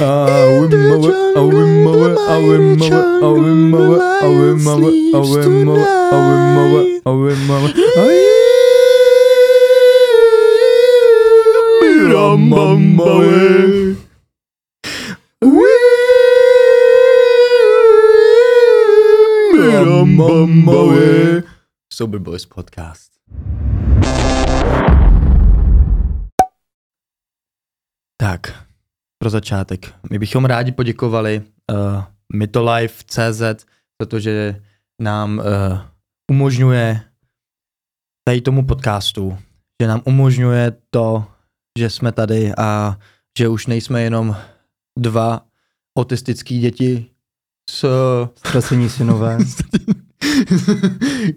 Ah oui, mauer, ah oui, mauer, ah oui, mauer, ah oui, mauer, ah oui, mauer, ah oui, mauer, ah oui, mauer, ah oui, mauer, ah oui, mauer. Mumboe. Sober Boys Podcast. Tak. Pro začátek. My bychom rádi poděkovali uh, Mytolife.cz za to, že nám uh, umožňuje tady tomu podcastu, že nám umožňuje to, že jsme tady a že už nejsme jenom dva autistický děti s Ztracení synové,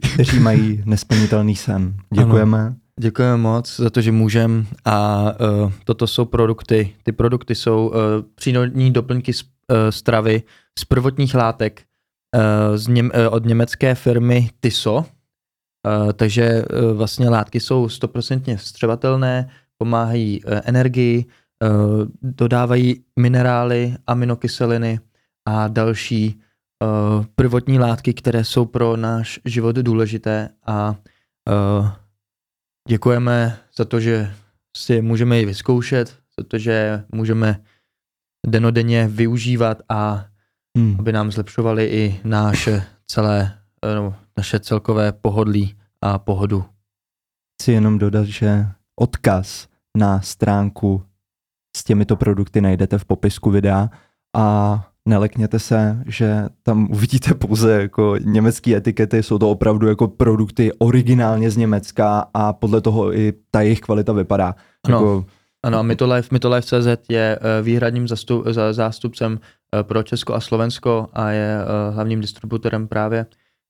kteří mají nesplnitelný sen. Děkujeme. Děkujeme moc za to, že můžem a uh, toto jsou produkty. Ty produkty jsou uh, přírodní doplňky z, uh, stravy z prvotních látek uh, z něm, uh, od německé firmy Tiso. Uh, takže uh, vlastně látky jsou stoprocentně vstřebatelné, pomáhají uh, energii, uh, dodávají minerály, aminokyseliny a další uh, prvotní látky, které jsou pro náš život důležité a uh, děkujeme za to, že si můžeme ji vyzkoušet, za to, že můžeme denodenně využívat a Hmm. aby nám zlepšovali i naše celé, no, naše celkové pohodlí a pohodu. Chci jenom dodat, že odkaz na stránku s těmito produkty najdete v popisku videa a nelekněte se, že tam uvidíte pouze jako německé etikety, jsou to opravdu jako produkty originálně z Německa a podle toho i ta jejich kvalita vypadá. Ano. Jako, Ano, a Mytolife, Mytolife.cz je eh, výhradním zastup, za, zástupcem eh, pro Česko a Slovensko a je eh, hlavním distributorem právě.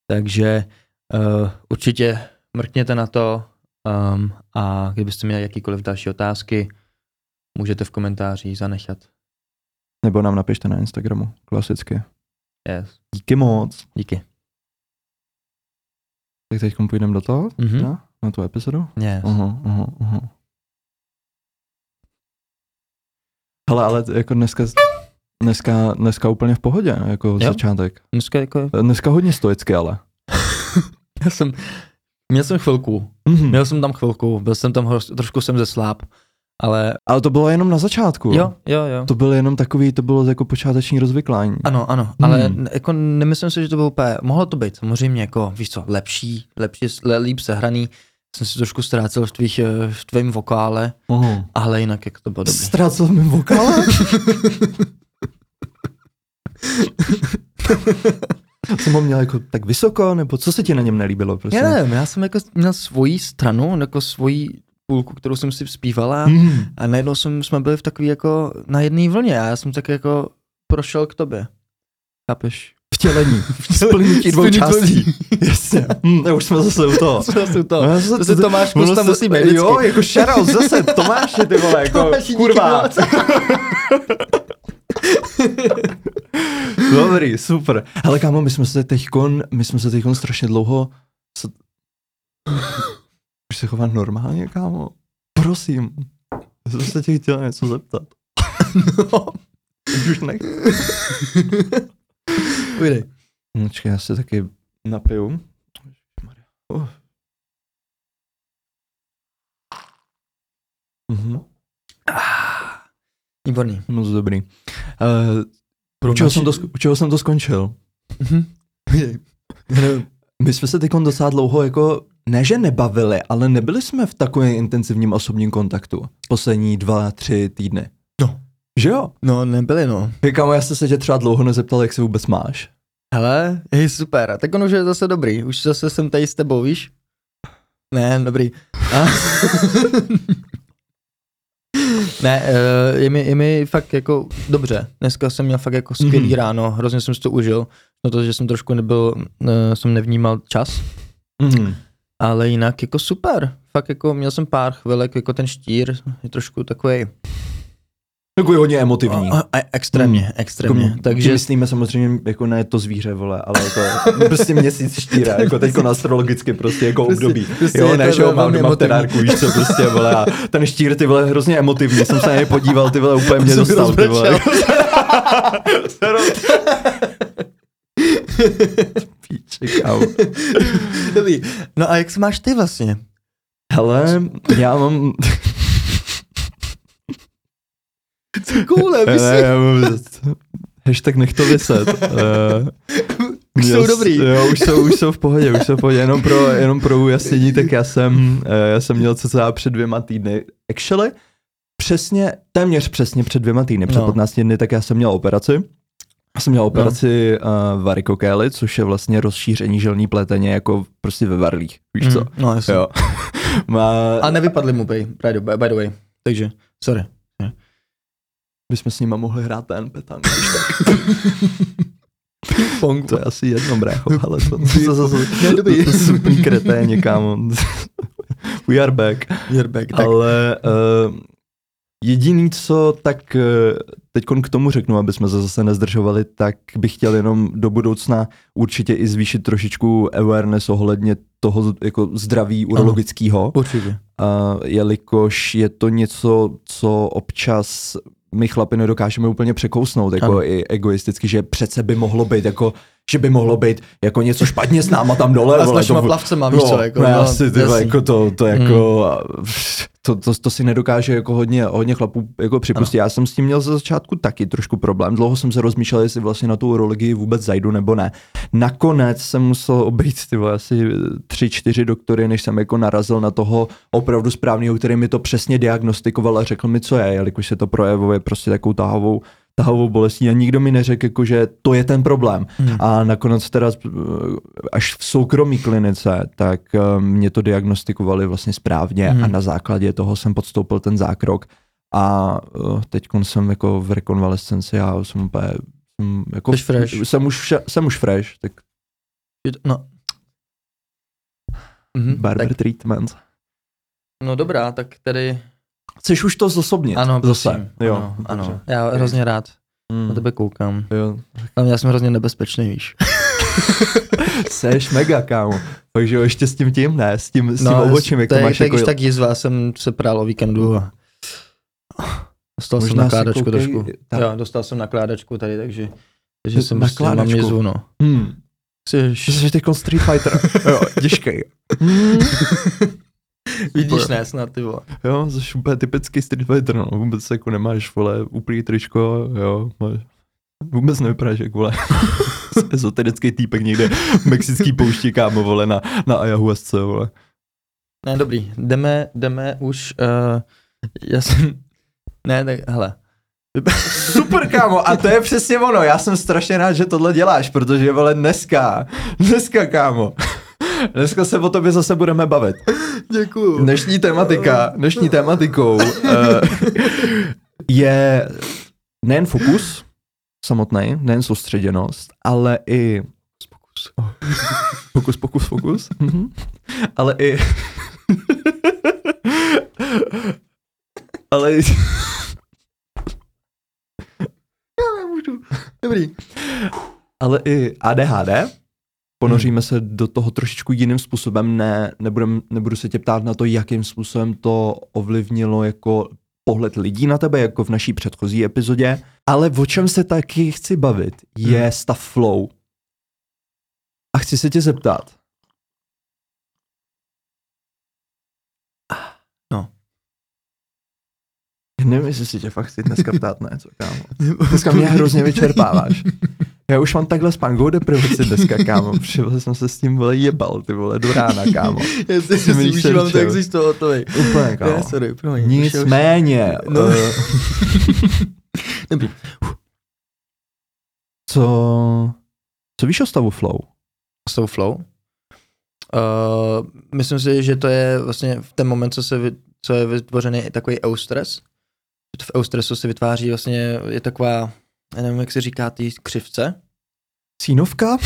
Takže uh, určitě mrkněte na to um, a kdybyste měli jakýkoliv další otázky, můžete v komentářích zanechat. Nebo nám napište na Instagramu, klasicky. Yes. Díky moc. Díky. Tak teď půjdeme do toho, Mhm. na, na tu epizodu. Yes. Aha, aha, aha. Hele, ale jako dneska, dneska, dneska úplně v pohodě, jako jo. začátek. Dneska jako, Dneska hodně stoicky, ale. já jsem, měl jsem chvilku, Mhm. měl jsem tam chvilku, byl jsem tam, trošku jsem zesláb, ale Ale to bylo jenom na začátku. jo, jo, jo. To byl jenom takový, to bylo jako počáteční rozvyklání. Ano, ano, ale Hmm. hmm. jako nemyslím si, že to bylo úplně, mohlo to být samozřejmě jako, víš co, lepší, lepší, le, líp sehraný, jsem si trošku ztrácel v, tvých, eh, v tvém vokále, Aha. ale jinak jako to bylo dobrý. Ztrácel jsem vokál? jsem ho měl jako tak vysoko, nebo co se ti na něm nelíbilo? Prostě? Já nevím, já jsem jako měl svoji stranu, jako svoji půlku, kterou jsem si zpívala Mm. a najednou jsem, jsme byli v takový jako na jedné vlně a já jsem tak jako prošel k tobě. Chápeš? Vtělení. Splnití dvou částí. Jasně. Hm, tak už jsme zase u toho. Co jsou to? No, To se Tomáš Pusta se- musí být. Jo, jako shoutout zase, Tomáši, ty vole, jako Tomáši, kurva. Dobrý, super. Hele kámo, my jsme se teďkon, my jsme se teďkon strašně dlouho... Už se chovat normálně, kámo? Prosím. Já jsem se tě chtěl něco zeptat. No. Už nech. Ujdej. No, Počkej, já se taky napiju. Uh. Mhm, Výborný. moc dobrý. Uh, u, čeho jsem to, sk- u čeho jsem to skončil? Mhm. My jsme se teď docela dlouho jako, ne že nebavili, ale nebyli jsme v takovém intenzivním osobním kontaktu. Poslední dva, tři týdny. No. Že jo? No, nebyli no. Kámo, já jsem se tě třeba dlouho nezeptal, jak se vůbec máš. Hele, hej, super. Tak on už je zase dobrý. Už zase jsem tady s tebou, víš? Ne, dobrý. A... Ne, uh, je, mi, je mi fakt jako dobře. Dneska jsem měl fakt jako skvělý Mhm. mm. ráno, hrozně jsem si to užil. No to, že jsem trošku nebyl, uh, jsem nevnímal čas, Mhm. Ale jinak jako super. Fakt jako měl jsem pár chvilek, jako ten štír je trošku takový Takový hodně emotivní. extrémně, Mm. extrémně. Jako, Takže myslíme samozřejmě jako ne to zvíře, vole, ale jako prostě měsíc štíra, jako teďko astrologicky prostě jako Prostě- období. prostě jo, ne, že ho mám doma v tenárku, víš co, prostě, vole, a ten štír, ty vole, hrozně emotivní, jsem se na něj podíval, ty vole, úplně mě dostal, ty vole. Píči, kámo. Dobrý. No a jak se máš ty vlastně? Hele, já mám... Koule, Ne, já mám... Hashtag nech to vyset. Uh, Už jsou dobrý. Jo, už jsou, už jsou v pohodě, už jsou v pohodě. Jenom pro, jenom pro ujasnění, tak já jsem, eh, já jsem měl cca před dvěma týdny. Actually, přesně, téměř přesně před dvěma týdny, před No. 15 dny, tak já jsem měl operaci. Já jsem měl operaci uh, varikokély, což je vlastně rozšíření žilní pleteně jako prostě ve varlích, víš co? Mm, no jasně. Jo. Má, A nevypadly mu by, by, the- way. Takže, sorry. bychom s nima mohli hrát ten petang. Pong. To je asi jedno, brácho, ale to, to, to, to, to, to jsou úplný kreténi, kámo. We are back. Yearback, tak. Ale uh, jediný, co tak uh, teď k tomu řeknu, aby jsme se zase nezdržovali, tak bych chtěl jenom do budoucna určitě i zvýšit trošičku awareness ohledně toho jako zdraví urologického, Určitě. uh, jelikož je to něco, co občas my chlapi nedokážeme úplně překousnout, jako Ano. i egoisticky, že přece by mohlo být jako, že by mohlo být jako něco špatně s náma tam dole. A s našima to- plavcema, víš no, co, jako, ne, no, asi, ty, jako to, to jako, to, to, to, si nedokáže jako hodně, hodně chlapů jako připustit. Já jsem s tím měl ze začátku taky trošku problém. Dlouho jsem se rozmýšlel, jestli vlastně na tu urologii vůbec zajdu nebo ne. Nakonec jsem musel obejít ty asi tři, čtyři doktory, než jsem jako narazil na toho opravdu správného, který mi to přesně diagnostikoval a řekl mi, co je, jelikož se to projevuje prostě takovou tahovou tahovou bolestí a nikdo mi neřekl, jako, že to je ten problém. Hmm. A nakonec teda eh, až v soukromí klinice, tak eh, mě to diagnostikovali vlastně správně Hmm. a na základě toho jsem podstoupil ten zákrok a teď jsem jako v rekonvalescenci a jsem úplně jsem jako Jsi fresh. Jsem už, jsem už fresh, tak No. Mhm, barber tak, treatment. no dobrá, tak tady, Chceš už to zosobnit? ano, zase. prosím. Jo, ano, ano. dobře. Já hrozně rád Hmm. na tebe koukám. Jo. Ale já jsem hrozně nebezpečný, víš. Seš mega, kámo. Takže jo, ještě s tím tím, ne, s tím, s tím no, obočím, jak to, máš tak, jako... tak jizva, jsem se prál o víkendu a dostal jsem Možná si nakládačku koukej- trošku. tak. Jo, dostal jsem nakládačku tady, takže, takže jsem prostě, mám jizvu, no. Hmm. Že jsi teď Street Fighter. jo, těžkej. vidíš, ne, snad ty vole. Jo, jsi úplně typický Street Fighter, no. Vůbec jako nemáš, vole, úplný tričko, jo. Máš... Vůbec nevypadáš jak, vole, ezoterický týpek někde v mexický poušti, kámo, vole, na, na ayahuasce, vole. Ne, dobrý, jdeme, jdeme už, uh, já jsem, ne, tak, hele, Super, kámo, a to je přesně ono. Já jsem strašně rád, že tohle děláš, protože, vole, dneska, dneska, kámo, dneska se o tobě zase budeme bavit. děkuju. Dnešní tematika, dnešní tematikou uh, je nejen fokus samotný, nejen soustředěnost, ale i Pokus. fokus, pokus, fokus, mhm. ale i ale i Já nemůžu. Dobrý. ale i ADHD. Ponoříme se do toho trošičku jiným způsobem, ne, nebudem, nebudu se tě ptát na to, jakým způsobem to ovlivnilo jako pohled lidí na tebe, jako v naší předchozí epizodě, ale o čem se taky chci bavit, je Hmm. stav flow. A chci se tě zeptat. No. Nevím, jestli si tě fakt chci dneska ptát, ne, co kámo. Dneska mě hrozně vyčerpáváš. Já už mám takhle s pangou deprivaci dneska, kámo. Protože jsem se s tím vole jebal, ty vole, do rána, kámo. Já si, si užívám to, jak jsi z toho hotovej. Úplně, kámo. Ne, sorry, promiň. už- Nicméně, No. eh, Dobrý. co, co víš o stavu flow? jsou flow. Uh, myslím si, že to je vlastně v ten moment, co, se, vy- co je vytvořený takový eustres, v Eustresu se vytváří vlastně, je taková, já nevím, jak se říká, ty křivce. Cínovka?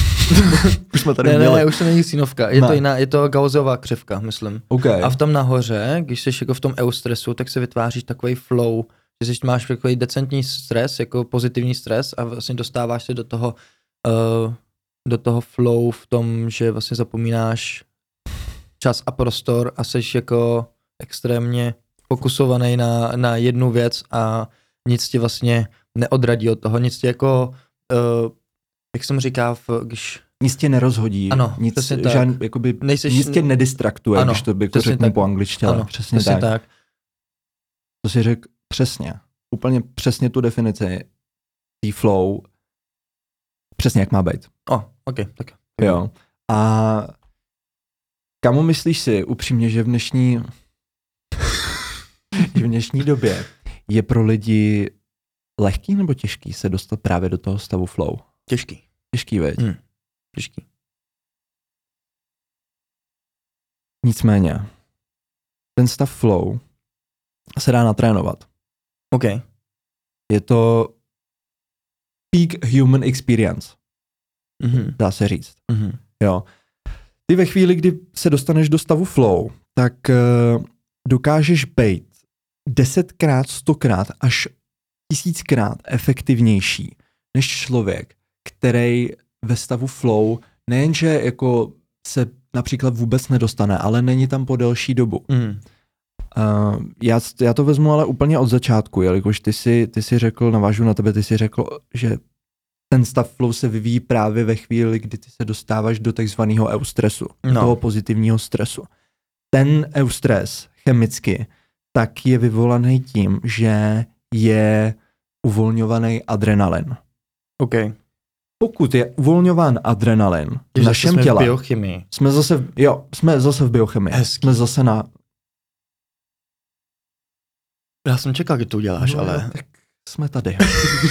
už jsme tady Ne, měli. ne, už to není sínovka, je Ne. to jiná, je to gauzová křivka, myslím. Okay. A v tom nahoře, když jsi jako v tom eustresu, tak se vytváří takový flow, že jsi máš takový decentní stres, jako pozitivní stres a vlastně dostáváš se do toho, uh, do toho flow v tom, že vlastně zapomínáš čas a prostor a jsi jako extrémně fokusovaný na, na jednu věc a nic ti vlastně neodradí od toho, nic ti jako, uh, jak jsem říká, v, když Nic tě nerozhodí. Ano, nic, žádný, jakoby, nejseš... nic tě nedistraktuje, Ano, když to jako přesně řeknu tak. po angličtině. ano, přesně, přesně tak. tak. To si řekl přesně. Úplně přesně tu definici tý flow, přesně jak má být. O, ok, tak. Jo. A kamo myslíš si upřímně, že v dnešní že v dnešní době je pro lidi lehký nebo těžký se dostat právě do toho stavu flow? Těžký, Těžký, veď? Hmm. těžký. Nicméně, ten stav flow se dá natrénovat. OK, Je to peak human experience, mhm, dá se říct. mhm. Jo. Ty ve chvíli, kdy se dostaneš do stavu flow, tak uh, dokážeš být desetkrát, stokrát až tisíckrát efektivnější než člověk, který ve stavu flow nejenže jako se například vůbec nedostane, ale není tam po delší dobu. Mhm. Uh, já, já to vezmu ale úplně od začátku, jelikož ty si, ty si řekl, navážu na tebe, ty si řekl, že ten stav flow se vyvíjí právě ve chvíli, kdy ty se dostáváš do takzvaného eustresu. No. toho pozitivního stresu. Ten eustres chemicky tak je vyvolaný tím, že je uvolňovaný adrenalin. OK. Pokud je uvolňován adrenalin v Takže našem jsme těle, v biochemii. jsme zase, v- jo, jsme zase v biochemii. Hezký. Jsme zase na... Já jsem čekal, kdy to uděláš, No, ale... Tak jsme tady.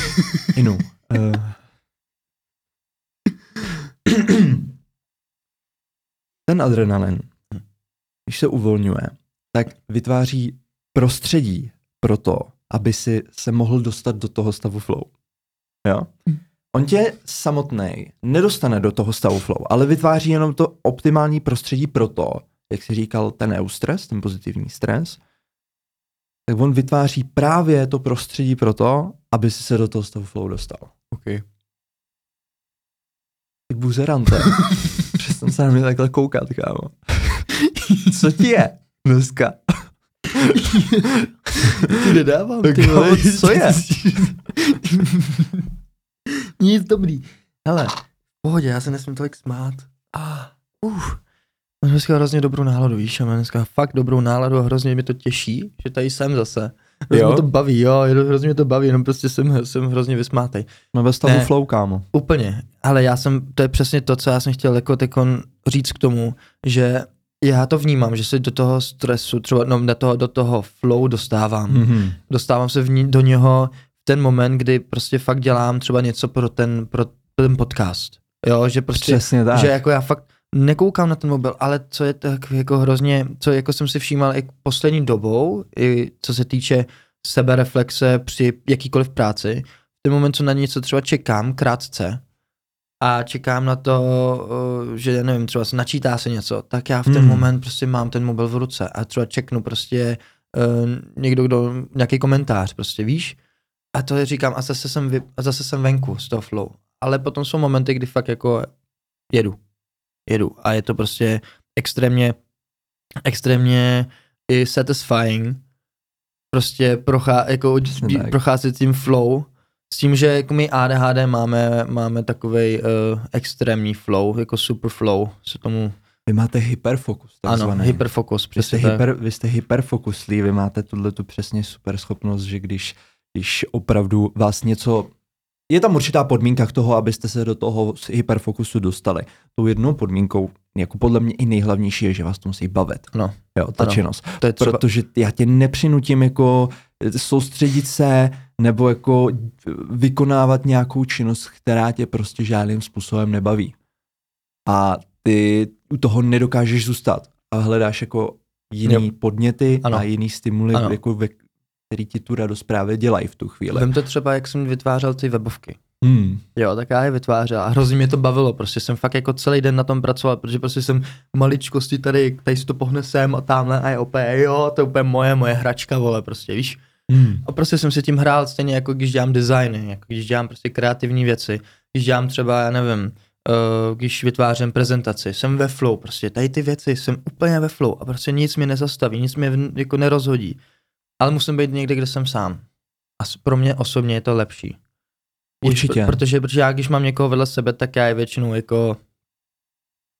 Inu. Uh. Ten adrenalin, když se uvolňuje, tak vytváří prostředí pro to, aby si se mohl dostat do toho stavu flow. Jo? Hm. On tě samotný nedostane do toho stavu flow, ale vytváří jenom to optimální prostředí pro to, jak si říkal, ten eustres, ten pozitivní stres, tak on vytváří právě to prostředí pro to, aby si se do toho stavu flow dostal. OK. Ty buzerante. Přestan se na mě takhle koukat, kámo. Co ti je dneska? Ty nedávám, Tak ty kámo, vole. co je? Nic dobrý. Hele, v pohodě, já se nesmím tolik smát. Ah, uf. Mám dneska hrozně dobrou náladu, víš, já mám dneska fakt dobrou náladu a hrozně mě to těší, že tady jsem zase. Hrozně Jo? mě to baví, jo, hrozně mě to baví, jenom prostě jsem, jsem hrozně vysmátej. Jsme ve stavu Ne. flow, kámo. Úplně, ale já jsem, to je přesně to, co já jsem chtěl jako tekon říct k tomu, že já to vnímám, že se do toho stresu, třeba no, do, toho, do toho flow dostávám. Mm-hmm. Dostávám se v ní, do něho v ten moment, kdy prostě fakt dělám třeba něco pro ten, pro ten podcast. Jo, že prostě, Přesně tak. že jako já fakt nekoukám na ten mobil, ale co je tak jako hrozně, co jako jsem si všímal i poslední dobou, i co se týče sebereflexe při jakýkoliv práci, v ten moment, co na něco třeba čekám krátce a čekám na to, eh, že nevím, třeba se načítá se něco, tak já v ten Hmm. moment prostě mám ten mobil v ruce a třeba čeknu prostě uh, někdo, kdo, nějaký komentář, prostě víš, a to je říkám a zase jsem, vy, a zase jsem venku z toho flow. Ale potom jsou momenty, kdy fakt jako jedu. Jedu. A je to prostě extrémně, extrémně i satisfying prostě prochá, jako Přesně procházet tím flow s tím, že jako my ADHD máme, máme takový uh, extrémní flow, jako super flow, se tomu, Vy máte hyperfokus, ano, takzvaný. hyperfokus, Vy jste, tak. hyper, vy jste hyperfokuslí, vy máte tuhle tu přesně super schopnost, že když, když opravdu vás něco... Je tam určitá podmínka k toho, abyste se do toho hyperfokusu dostali. Tou jednou podmínkou, jako podle mě i nejhlavnější, je, že vás to musí bavit. Ano. Jo, ta Ano. činnost. To je třeba, Protože já tě nepřinutím jako soustředit se nebo jako vykonávat nějakou činnost, která tě prostě žádným způsobem nebaví. A ty u toho nedokážeš zůstat a hledáš jako jiný Jo. podněty Ano. a jiný stimuly, Ano. jako ve, který ti tu radost právě dělají v tu chvíli. Vem to třeba, jak jsem vytvářel ty webovky. Hmm. Jo, tak já je vytvářel a hrozně mě to bavilo, prostě jsem fakt jako celý den na tom pracoval, protože prostě jsem maličkosti tady, tady si to pohne sem a tamhle a je opět, jo, to je úplně moje, moje hračka, vole, prostě, víš. Hmm. A prostě jsem si tím hrál stejně jako když dělám designy, jako když dělám prostě kreativní věci, když dělám třeba, já nevím, uh, když vytvářím prezentaci, jsem ve flow, prostě tady ty věci, jsem úplně ve flow a prostě nic mě nezastaví, nic mě v- jako nerozhodí. Ale musím být někde, kde jsem sám. A pro mě osobně je to lepší. Určitě. pr- protože, protože já, když mám někoho vedle sebe, tak já je většinou jako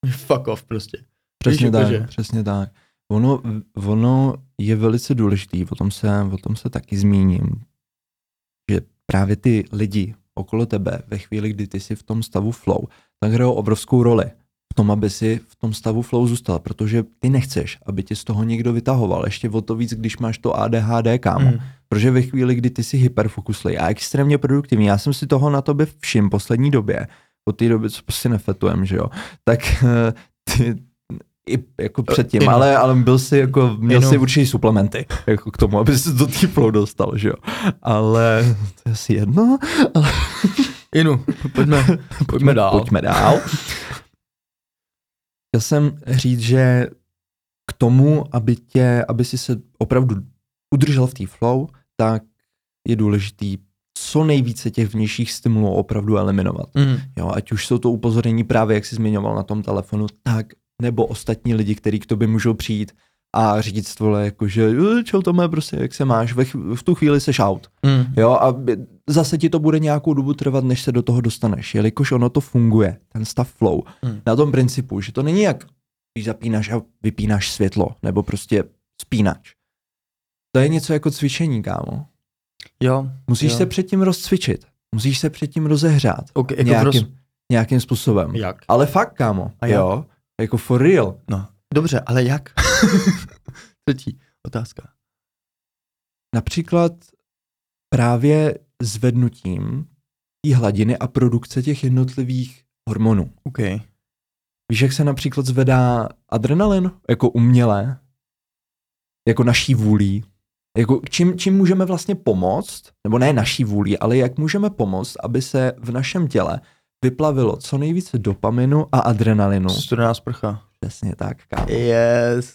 fuck off prostě. Přesně Víš, tak, jakože- přesně tak. Ono, ono je velice důležitý, o tom, se, o tom se taky zmíním, že právě ty lidi okolo tebe ve chvíli, kdy ty jsi v tom stavu flow, tak hrajou obrovskou roli v tom, aby si v tom stavu flow zůstal, protože ty nechceš, aby tě z toho někdo vytahoval. Ještě o to víc, když máš to ADHD, kámo. Mm. Protože ve chvíli, kdy ty jsi hyperfokuslý a extrémně produktivní, já jsem si toho na tobě všim poslední době, od té doby, co prostě nefetujem, že jo, tak eh, ty, i jako předtím, inu. ale, ale byl si jako, měl Inu. si určitě suplementy jako k tomu, aby se do té flow dostal, že jo. Ale to je asi jedno, ale Inu, pojďme, pojďme dál. Pojďme dál. Chtěl jsem říct, že k tomu, aby, tě, aby si se opravdu udržel v té flow, tak je důležitý co nejvíce těch vnějších stimulů opravdu eliminovat. Mm. Jo, ať už jsou to upozornění právě, jak jsi zmiňoval na tom telefonu, tak nebo ostatní lidi, kteří k tobě můžou přijít a říct vole, jakože "Eh, čau Tome, prostě jak se máš, ve, chv- v tu chvíli seš out. Mm. Jo, a zase ti to bude nějakou dobu trvat, než se do toho dostaneš, jelikož ono to funguje, ten stav flow, Hmm. na tom principu, že to není jak, když zapínáš a vypínáš světlo, nebo prostě spínač. To je něco jako cvičení, kámo. Jo. Musíš jo. se předtím rozcvičit, musíš se předtím rozehřát Okay, jako nějakým, Roz... nějakým způsobem. Jak? Ale fakt, kámo, A jak? Jako for real. No, dobře, ale jak? Třetí otázka. Například právě zvednutím té hladiny a produkce těch jednotlivých hormonů. OK. Víš, jak se například zvedá adrenalin? Jako uměle? Jako naší vůlí? Jako čím, čím můžeme vlastně pomoct, nebo ne naší vůlí, ale jak můžeme pomoct, aby se v našem těle vyplavilo co nejvíce dopaminu a adrenalinu. Studená sprcha. Přesně tak, kámo. Yes.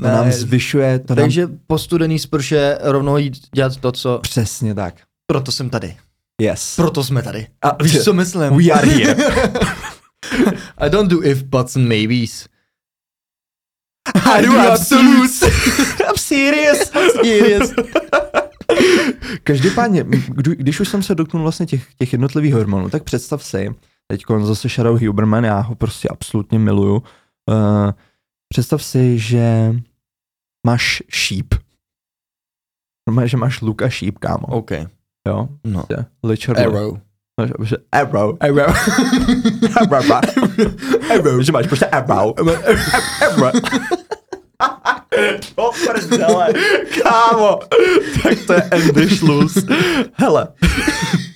To nám zvyšuje, to nám... Takže po studený sprše rovnou jít dělat to, co... Přesně tak. Proto jsem tady. Yes. Proto jsme tady. A Víš, co myslím? We are here. I don't do if, buts and maybes. I do absolutes. I'm serious. Serious. Každopádně, když už jsem se dotknul vlastně těch, těch jednotlivých hormonů, tak představ si, teď zase Shadow Huberman, já ho prostě absolutně miluju, uh, představ si, že máš šíp. Normálně, že máš luk a šíp, kámo. OK. Jo? No. Prostě, Literally. Arrow. Máš, že arrow. Arrow. Arrow. arrow. Že máš prostě arrow. arrow. To prdele, kámo. Tak to je Andy Schluss. Hele.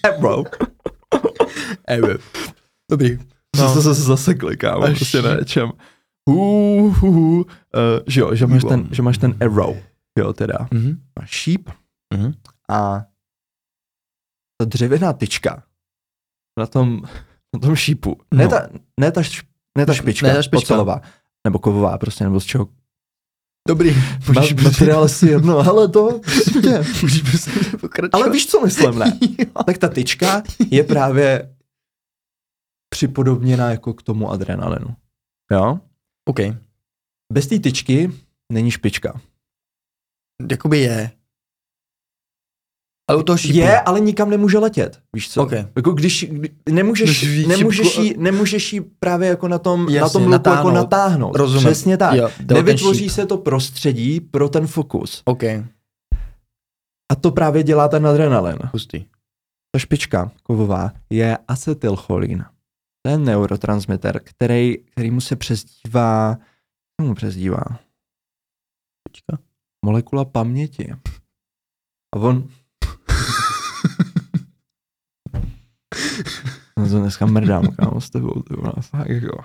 Arrow. Arrow. Dobrý. No. To se zase zasekli, kámo, Až- prostě na něčem. Uh, uh, uh, že jo, že máš, ten, že máš ten arrow, jo teda. Mhm. Máš šíp Mhm. a ta dřevěná tyčka na tom, na tom šípu. No. Ne, ta, ne, ta, š- ne ta špička, Ne ta špička. ocelová, nebo kovová prostě, nebo z čeho. Dobrý. Ma, materiál asi jedno, hele to, prosím tě. Můžeš prostě pokračovat. Ale víš, co myslím, ne? Tak ta tyčka je právě připodobněná jako k tomu adrenalinu. Jo? OK. Bez té tyčky není špička. Jakoby je. Ale u toho šípu. Je, ale nikam nemůže letět. Víš co? OK. Jako když, kdy, nemůžeš, Když ví nemůžeš, jí, nemůžeš jí právě jako na tom, na Jasně, tom luku jako natáhnout. natáhnout. Rozumím. Přesně tak. Jo, Nevytvoří se to prostředí pro ten fokus. OK. A to právě dělá ten adrenalin. Hustý. Ta špička kovová je acetylcholín. To je neurotransmitter, který, který mu se přezdívá, mu přezdívá? Počka. Molekula paměti. A on... No to dneska mrdám, kámo, s tebou, ty vole, fakt jako.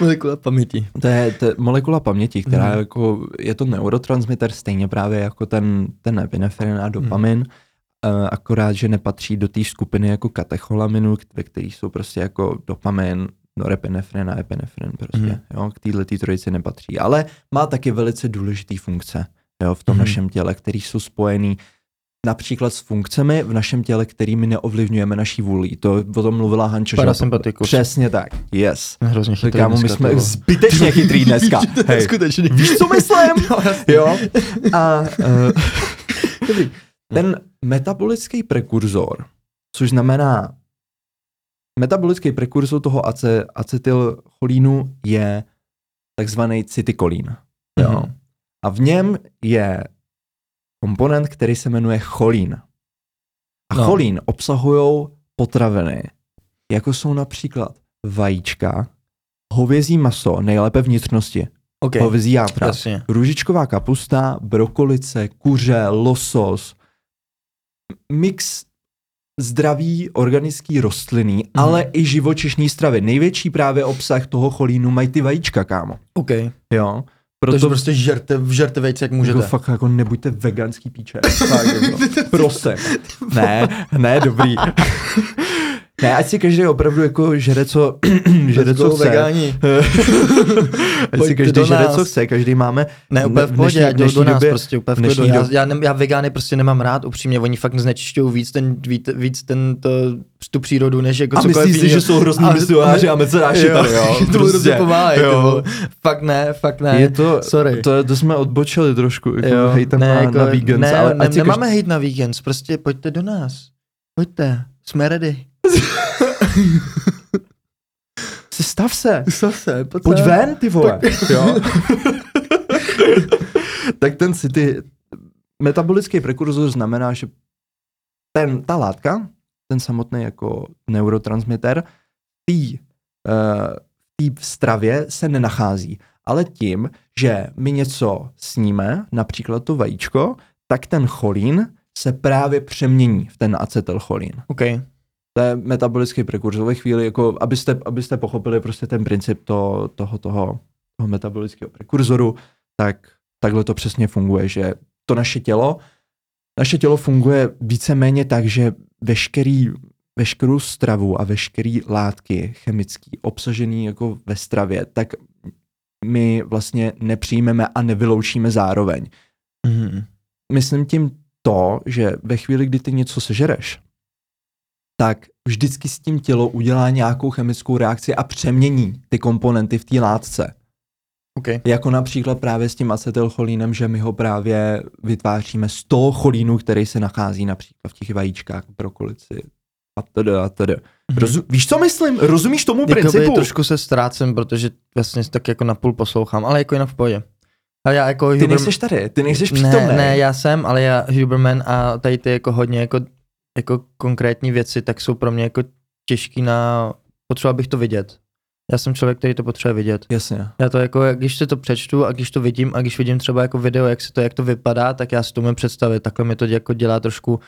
Molekula paměti. To je, to je molekula paměti, která je jako, je to neurotransmitter stejně právě jako ten, ten epinefrin a dopamin, uh, akorát, že nepatří do té skupiny jako katecholaminů, ve kterých jsou prostě jako dopamin, norepinefrin a epinefrin prostě, Mhm. jo, k této trojici nepatří, ale má taky velice důležitý funkce, jo, v tom Mhm. našem těle, který jsou spojený například s funkcemi v našem těle, kterými neovlivňujeme naší vůli. To o tom mluvila Hanča. Parasympatikus. Přesně tak, yes. Hrozně chytrý kámo, my jsme vole. zbytečně chytrý dneska. Hej. Skutečně. Víš, co myslím? Jo, jasně. jo. A uh, dobrý. ten metabolický prekurzor, což znamená, metabolický prekurzor toho ace, acetylcholínu je takzvaný cytikolín. Jo. Mhm. A v něm je komponent, který se jmenuje cholín. A No. cholín obsahují potraviny, jako jsou například vajíčka, hovězí maso, nejlépe vnitřnosti, OK, hovězí játra, jasně. růžičková kapusta, brokolice, kuře, losos, mix zdraví organický rostlinný, Mhm. ale i živočišní stravy. Největší právě obsah toho cholínu mají ty vajíčka, kámo. OK. Jo. Proto Proto prostě žerte, žerte vejce, jak můžete. Jako fakt jako nebuďte veganský píče. Fakt, jako. Prosím. Ne, ne, dobrý. Ne, ať si každý opravdu jako žere, co, žere, co chce. vegáni. ať si každý žere, co chce. Každý máme Ne, úplně v pohodě, ať do nás době- prostě úplně v klidu. Já, já, ne, já vegány prostě nemám rád, upřímně, oni fakt znečišťují víc, ten, víc, víc ten, to, tu přírodu, než jako A cokoliv myslíš si, že jsou hrozný A- misionáři a mecenáši jo, tady, jo? to Prostě. pomáhají, Jo. ty vole. Fakt ne, fakt ne. Je to, Sorry. to, to jsme odbočili trošku, jako jo, hejtem ne, na, jako, na vegans, ne, ale ne, nemáme hejt na vegans, prostě pojďte do nás. Pojďte, jsme ready. Každý, stav se, Zase, pojď ven, ty vole. Jo. tak ten city, metabolický prekurzor znamená, že ten, ta látka, ten samotný jako neurotransmitter, v té uh, v stravě se nenachází. Ale tím, že my něco sníme, například to vajíčko, tak ten cholín se právě přemění v ten acetylcholín. OK, To je metabolický prekurzor ve chvíli, jako abyste, abyste pochopili prostě ten princip to, toho, toho, toho metabolického prekurzoru, tak takhle to přesně funguje, že to naše tělo, naše tělo funguje víceméně tak, že veškerý, veškerou stravu a veškerý látky chemický obsažený jako ve stravě, tak my vlastně nepřijmeme a nevyloučíme zároveň. mhm. Myslím tím to, že ve chvíli, kdy ty něco sežereš, tak vždycky s tím tělo udělá nějakou chemickou reakci a přemění ty komponenty v té látce. OK. Jako například právě s tím acetylcholínem, že my ho právě vytváříme z toho cholínu, který se nachází například v těch vajíčkách, brokolici a tedy a tedy. Rozu- víš, co myslím? Rozumíš tomu Mhm. Jakoby principu? trošku se ztrácím, protože vlastně tak jako napůl poslouchám, ale jako jinak v pohodě. A já jako Ty Huber... nejseš tady, ty nejseš přítomný. ne, ne, já jsem, ale já Huberman a tady ty jako hodně jako, jako konkrétní věci, tak jsou pro mě jako těžký na, potřeba bych to vidět. Já jsem člověk, který to potřebuje vidět. Jasně. Já to jako, když si to přečtu a když to vidím a když vidím třeba jako video, jak se to, jak to vypadá, tak já si to umím představit. Takhle mi to jako dělá trošku,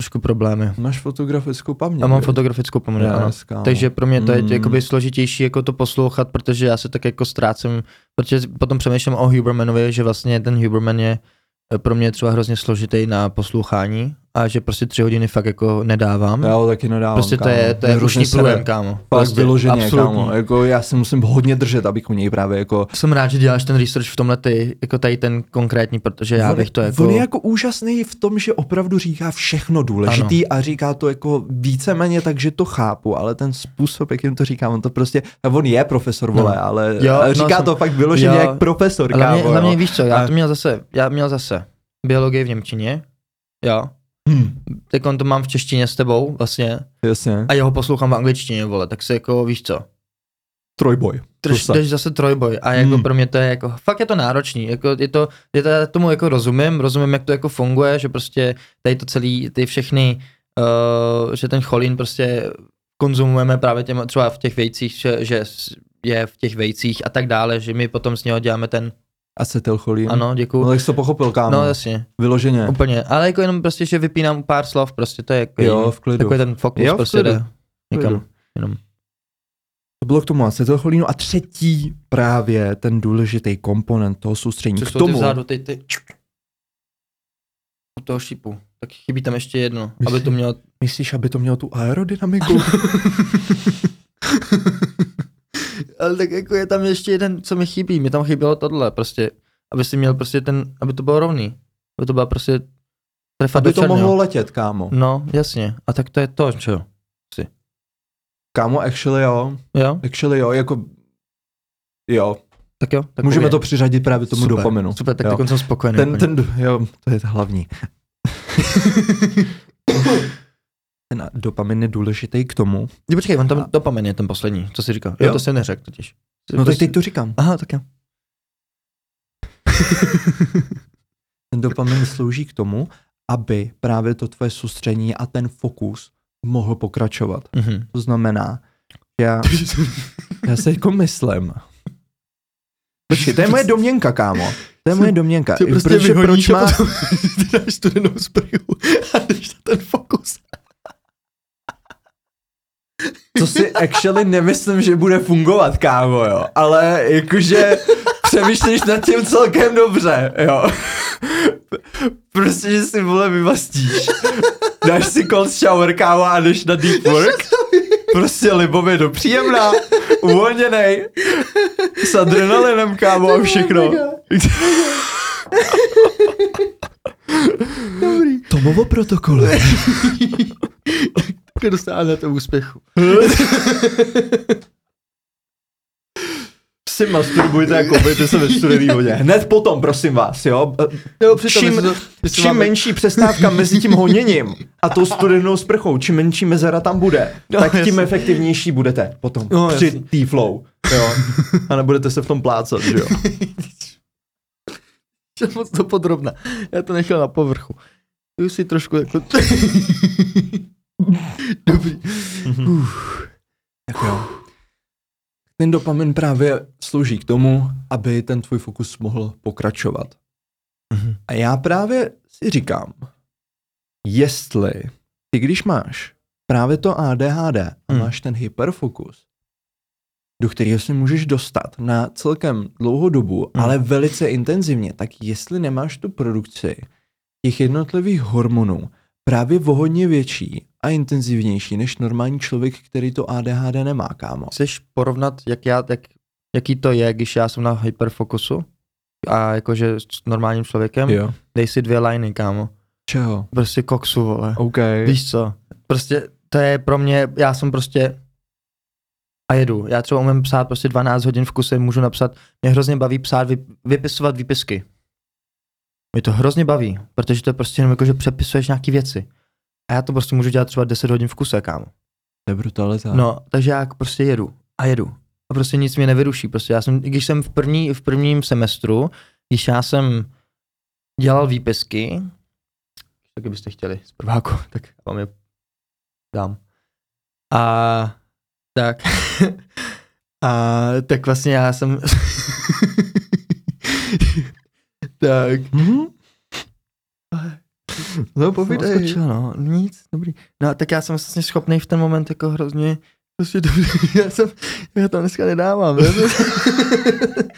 trošku problémy. Máš fotografickou paměť. A mám fotografickou paměť, ano. Kámo. Takže pro mě to je Mm. jakoby složitější jako to poslouchat, protože já se tak jako ztrácím, protože potom přemýšlím o Hubermanovi, že vlastně ten Huberman je eh, pro mě třeba hrozně složitý na poslouchání a že prostě tři hodiny fakt jako nedávám. Já ho taky nedávám, prostě to kámo. je, to je Mě ruční sere. průjem, kámo. Fakt Prostě, vyloženě, absolutní. kámo. Jako já se musím hodně držet, abych u něj právě jako... Jsem rád, že děláš ten research v tomhle ty, jako tady ten konkrétní, protože já on, bych to jako... On je jako úžasný v tom, že opravdu říká všechno důležitý a říká to jako víceméně tak, že to chápu, ale ten způsob, jak jim to říká, on to prostě... On je profesor, vole, No. ale Jo, ale no, říká jsem- to fakt vyloženě jo. jak profesor, Ale kámo. hlavně, hlavně jo. víš co, já A- to měl zase, já měl zase biologii v Němčině, jo. Hm, Teď to mám v češtině s tebou vlastně jasně. a jeho poslouchám v angličtině, vole, tak se jako víš co, Trojboj. Zase. jdeš zase trojboj a jako Hmm. pro mě to je jako, fakt je to náročný, jako je to, je to, já tomu jako rozumím, rozumím, jak to jako funguje, že prostě tady to celý, ty všechny, uh, že ten cholín prostě konzumujeme právě těm, třeba v těch vejcích, že, že je v těch vejcích a tak dále, že my potom z něho děláme ten, Acetylcholín. ano, děkuju. No tak jsi to pochopil, kámo. No jasně, Vyloženě. úplně, ale jako jenom prostě, že vypínám pár slov, prostě to je jako Jo, v klidu. takový ten fokus Jo, prostě jde někam, jenom. To bylo k tomu acetylcholínu a třetí právě ten důležitý komponent toho soustředění. Co K tomu, vzadu, ty, ty... U toho šípu. Tak chybí tam ještě jedno, aby Myslíš? to mělo... myslíš, aby to mělo tu aerodynamiku? Ale tak jako je tam ještě jeden, co mi chybí. Mi tam chybělo tohle, prostě. Aby si měl prostě ten, aby to bylo rovný. Aby to byla prostě trefa aby to mohlo letět, kámo. No, jasně. A tak to je to, čo? Kámo, actually jo. Jo? Actually jo, jako... Jo, Tak jo. Tak můžeme to přiřadit právě tomu Super, dopaminu. Super, tak jo. jsem spokojený. Ten, úplně. ten, jo, to je to hlavní. ten dopamin je důležitý k tomu. Jo, počkej, on tam dopamin je ten poslední, co jsi říkal. Jo, Jo. to jsi neřekl totiž. No tak teď to říkám. Aha, tak jo. Ten dopamin slouží k tomu, aby právě to tvoje soustředění a ten fokus mohl pokračovat. Mhm. To znamená, že já, já si jako myslím. Počkej, to je moje domněnka, kámo. To je moje domněnka. Ty prostě proč vyhoníš má... a ty dáš studenou sprihu a jdeš na ten fokus. To si actually nemyslím, že bude fungovat, kámo, jo. Ale jakože přemýšlíš nad tím celkem dobře, jo. Prostě, že si vole vyvastíš. Dáš si cold shower, kámo, a jdeš na deep work. Prostě libově do příjemná, uvolněnej, s adrenalinem, kámo, a všechno. Dobrý. Tomovo protokole. Na to úspěchu. Si masturbujte a koupejte se ve studený vodě. Hned potom, prosím vás, jo. Jo, přitom, Čím- to, Čím máme- menší přestávka mezi tím honěním a tou studenou sprchou, čím menší mezera tam bude, No, tak tím efektivnější budete potom No, při tý flow, jo. A nebudete se v tom plácat, že jo. Že moc to podrobná. Já to nechal na povrchu. Už si trošku jako... Dobrý. Tak jo. Ten dopamin právě slouží k tomu, aby ten tvůj fokus mohl pokračovat. Mhm. A já právě si říkám, jestli ty když máš právě to ADHD a Hmm. máš ten hyperfokus, do kterého si můžeš dostat na celkem dlouhou dobu, Hmm. ale velice intenzivně, tak jestli nemáš tu produkci těch jednotlivých hormonů právě o hodně větší a intenzivnější než normální člověk, který to ADHD nemá, kámo. Chceš porovnat, jak já, jak, jaký to je, když já jsem na hyperfokusu? A jakože s normálním člověkem? Jo. Dej si dvě liney, kámo. Čeho? Prostě koksu, vole. OK. Víš co? Prostě to je pro mě, já jsem prostě a jedu. Já třeba umím psát prostě 12 hodin v kuse, můžu napsat, mě hrozně baví psát, vy, vypisovat výpisky. Mě to hrozně baví, protože to je prostě jenom jako, že přepisuješ nějaký věci. A já to prostě můžu dělat třeba 10 hodin v kuse, kámo. To je brutalita. No, takže já prostě jedu a jedu. A prostě nic mě nevyruší. Prostě já jsem, když jsem v, první, v prvním semestru, když já jsem dělal výpisky, tak byste chtěli z prváku, tak vám je dám. A tak. A tak vlastně já jsem tak. Mhm. No, Povídej. Skočil, no, nic, dobrý. No tak já jsem vlastně schopný v ten moment jako hrozně Prostě dobrý, já jsem, já to dneska nedávám. Já jsem,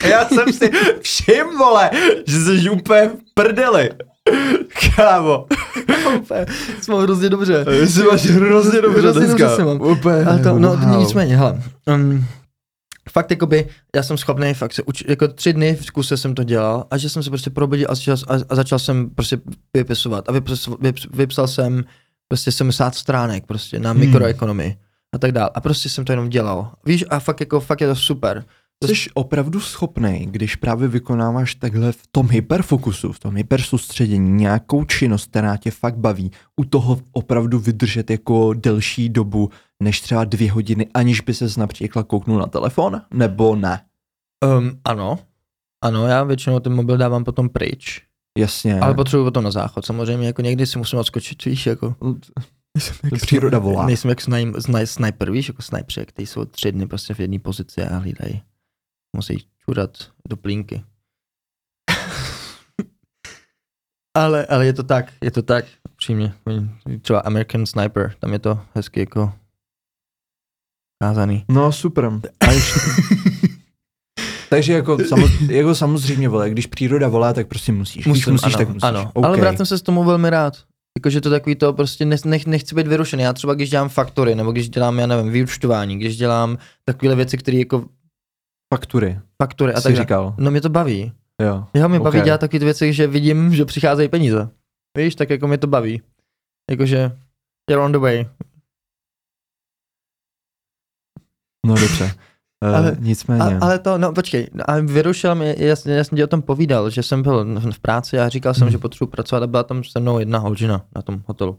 Já jsem si všim, vole, že jsi úplně v prdeli. Kámo. úplně, jsem hrozně dobře. Jsi máš hrozně dobře Hrozně dobře dneska. se mám. Úplně, Ale to, no, wow. nicméně, hele, um, fakt jakoby, já jsem schopný fakt se učit, jako tři dny v kuse jsem to dělal a že jsem se prostě probudil a začal, a, a začal jsem prostě vypisovat a vypis, vypis, vypsal jsem prostě 70 stránek prostě na Hmm. mikroekonomii a tak dál a prostě jsem to jenom dělal. Víš, a fakt jako, fakt je to super. Jsi opravdu schopný, když právě vykonáváš takhle v tom hyperfokusu, v tom hypersoustředění nějakou činnost, která tě fakt baví, u toho opravdu vydržet jako delší dobu, než třeba dvě hodiny, aniž by ses například kouknul na telefon, nebo ne? Um, ano, ano, já většinou ten mobil dávám potom pryč, Jasně. ale potřebuji potom na záchod. Samozřejmě jako někdy si musím odskočit, víš, jako Nejsem jak příroda volá. Nejsem jak snaj, snaj, sniper, víš, jako snajpři, kteří jsou tři dny prostě v jedné pozici a hlídají. Musí čurat do plínky. ale, ale je to tak, je to tak, přímě. Třeba American Sniper, tam je to hezky jako kázaný. No super. A ještě... Takže jako, samo, jako samozřejmě, vole, když příroda volá, tak prostě musíš. Když Musím, musíš, ano, tak musíš. ano. OK. Ale vrátím se s tomu velmi rád. Jakože to takový to prostě nech, nech, nechci být vyrušený. Já třeba když dělám faktory, nebo když dělám, já nevím, vyučtování, když dělám takovéhle věci, které jako Faktury, faktory a tak říkal. No mě to baví. Jo. Jo, mě baví Ok. dělat takové ty věci, že vidím, že přicházejí peníze. Víš, tak jako mě to baví. Jakože you're on the way. No dobře. Uh, Ale- nicméně. A, ale to, no počkej, a vyrušil mě, já, jsem- já jsem ti o tom povídal, že jsem byl v, v práci a říkal jsem, Hmm. že potřebuji pracovat a byla tam se mnou jedna holčina na tom hotelu.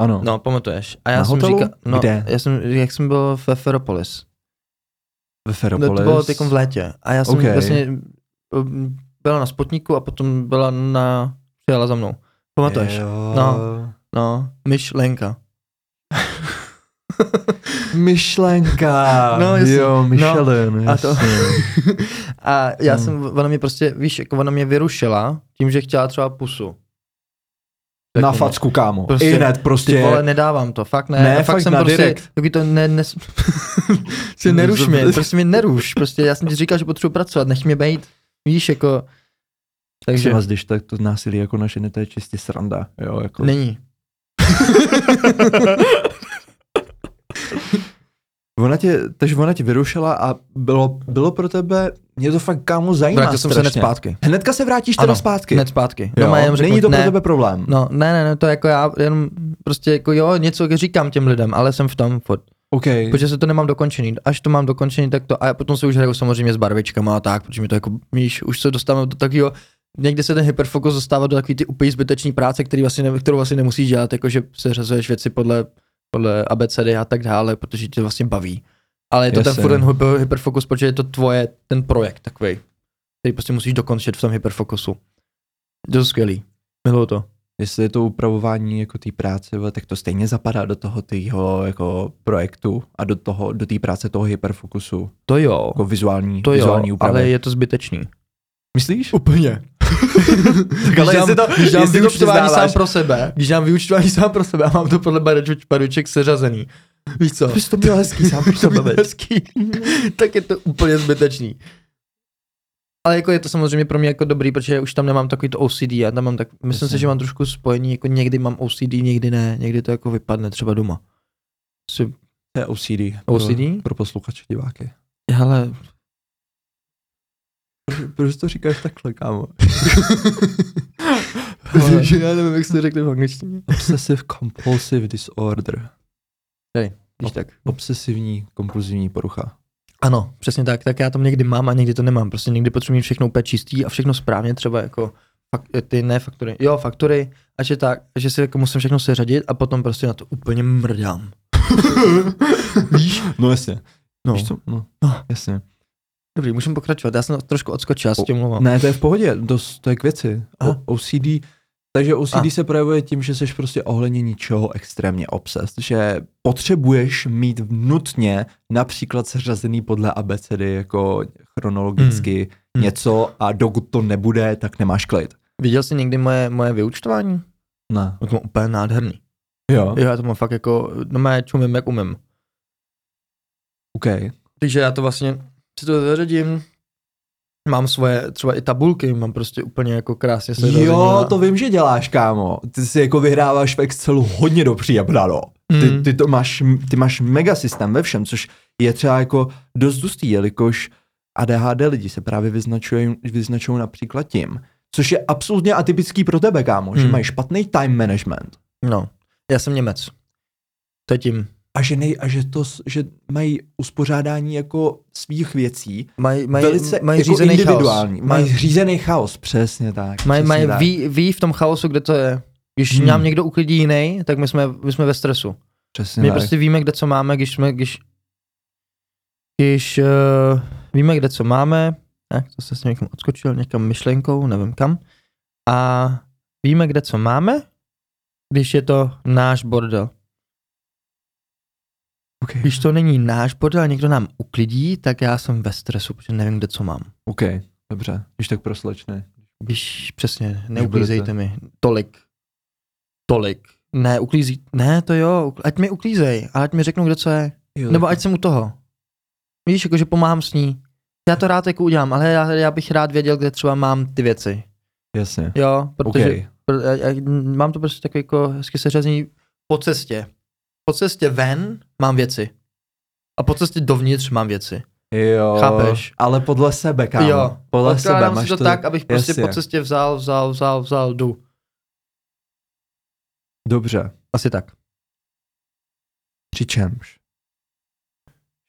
ano. No, pamatuješ. A já Na jsem hotelu? říkal, no, Kde? Já jsem, jak jsem byl ve Ferropolis. Ve No, Ferropolis. to bylo teď v létě. A já jsem Ok. vlastně um, byla na Spotníku a potom byla na, přijela za mnou. Pamatuješ? Jo. No. No, myšlenka. Myšlenka. No, jasně. Jo, Michelin. a to-. A já Hmm. jsem, ona mě prostě, víš, jako ona mě vyrušila tím, že chtěla třeba pusu. Na Řekni mi. facku, kámo. Prostě- I hned Ty prostě. vole, nedávám to, fakt ne. Ne, A fakt jsem na prostě, direkt. Taky to ne, ne, si neruš mě, prostě mě neruš, prostě já jsem ti říkal, že potřebuji pracovat, nech mě bejt, víš, jako, takže Třeba když tak to násilí jako na ženy, to je čistě sranda. Jo, jako. není. Ona tě, takže ona tě vyrušila a bylo, bylo pro tebe, mě to fakt kámo zajímá Vrátil jsem se hned zpátky. Hnedka se vrátíš teda Ano, zpátky. Hned zpátky. jo? Doma jenom řeknu, Není to ne, pro tebe problém. No, ne, ne, ne, to jako já jenom prostě jako jo, něco říkám těm lidem, ale jsem v tom furt. OK. Protože se to nemám dokončený. Až to mám dokončený, tak to, a potom se už hraju samozřejmě s barvičkama a tak, protože mi to jako, víš, už se dostávám do takového, někdy se ten hyperfokus dostává do takový ty úplně zbytečný práce, který vlastně ne, kterou vlastně nemusíš dělat, jakože se řazuješ věci podle, podle abecedy a tak dále, protože tě to vlastně baví. Ale je to ten Jasně. furt ten hyper, hyperfokus, protože je to tvoje, ten projekt takový, který prostě musíš dokončit v tom hyperfokusu. To je skvělý. Miluju to. Jestli je to upravování jako té práce, tak to stejně zapadá do toho tvýho jako projektu a do toho, do té práce toho hyperfokusu, To jo, jako vizuální, to jo, vizuální úpravy. ale je to zbytečný. Myslíš? Úplně. Tak ale jestli to, když dám jestli to vyučtování sám přiznáváš, pro sebe, když dám vyučtování sám pro sebe a mám to podle barviček seřazený. Víš co? bys to měl hezký sám pro sebe. Hezký. tak je to úplně zbytečný. Ale jako je to samozřejmě pro mě jako dobrý, protože už tam nemám takový to OCD, já tam mám tak, myslím Jasně. si, že mám trošku spojení, jako někdy mám OCD, někdy ne, někdy to jako vypadne třeba doma. Si, To je OCD. OCD? Pro, pro posluchače diváky. hele, Proč, proč to říkáš takhle, kámo? protože já nevím, jak to řekne v angličtině. Obsessive compulsive disorder. Víš tak. Obsesivní kompulzivní porucha. Ano, přesně tak, tak já to někdy mám a někdy to nemám. Prostě někdy potřebuji mít všechno úplně čistý a všechno správně, třeba jako fak, ty ne faktory, jo faktory, a že tak, že si jako musím všechno seřadit a potom prostě na to úplně mrdám. Víš? No jasně. No. Víš co? No, No. jasně. Dobrý, můžeme pokračovat, já jsem trošku odskočil, já se tím mluvám. Ne, to je v pohodě, to, to je k věci. O, OCD, takže OCD A. se projevuje tím, že jsi prostě ohledně ničeho extrémně obsest, že potřebuješ mít nutně například seřazený podle abecedy jako chronologicky Hmm. něco a dokud to nebude, tak nemáš klid. Viděl jsi někdy moje, moje vyučtování? Ne. No to mám úplně nádherný. Jo. Jo, já to mám fakt jako, no mé čumím, jak umím. OK. Takže já to vlastně si to zařadím, mám svoje třeba i tabulky, mám prostě úplně jako krásně se Jo, to vím, že děláš, kámo. Ty si jako vyhráváš v Excelu hodně do příjemná, Ty, Mm. ty, to máš, ty máš mega systém ve všem, což je třeba jako dost dustý, jelikož ADHD lidi se právě vyznačují, vyznačují například tím, což je absolutně atypický pro tebe, kámo, že Hmm. mají špatný time management No, já jsem Němec. To je tím. A že, nej, a že, to, že mají uspořádání jako svých věcí Mají maj, velice maj jako řízený individuální. chaos. Mají Mají řízený chaos, přesně tak. maj, přesně maj, ví, ví, v tom chaosu, kde to je. Když Hmm. nám někdo uklidí jiný, tak my jsme, my jsme ve stresu. Přesně My tak. prostě víme, kde co máme, když jsme, když, když uh, víme, kde co máme, tak to se s někam odskočil, někam myšlenkou, nevím kam, a víme, kde co máme, když je to náš bordel. Okay. Když to není náš bordel a někdo nám uklidí, tak já jsem ve stresu, protože nevím, kde co mám. OK, dobře, když tak pro slečny. Když přesně, neuklízejte mi tolik. Tolik. Ne, uklízí, ne, to jo, ať mi uklízej, ale ať mi řeknou, kde co je. Jo, Nebo ať jsem u toho. Víš, jakože pomáhám s ní. Já to rád jako udělám, ale já, já bych rád věděl, kde třeba mám ty věci. Jasně. Jo, protože Okay. Pr- já- já- mám to prostě takový jako hezky seřazení po cestě. Po cestě ven mám věci. A po cestě dovnitř mám věci. Jo, Chápeš? ale podle sebe, kámo. jo, podle sebe máš si to, tak, abych prostě jasně. po cestě vzal, vzal, vzal, vzal, jdu. Dobře, Asi tak. přičemž.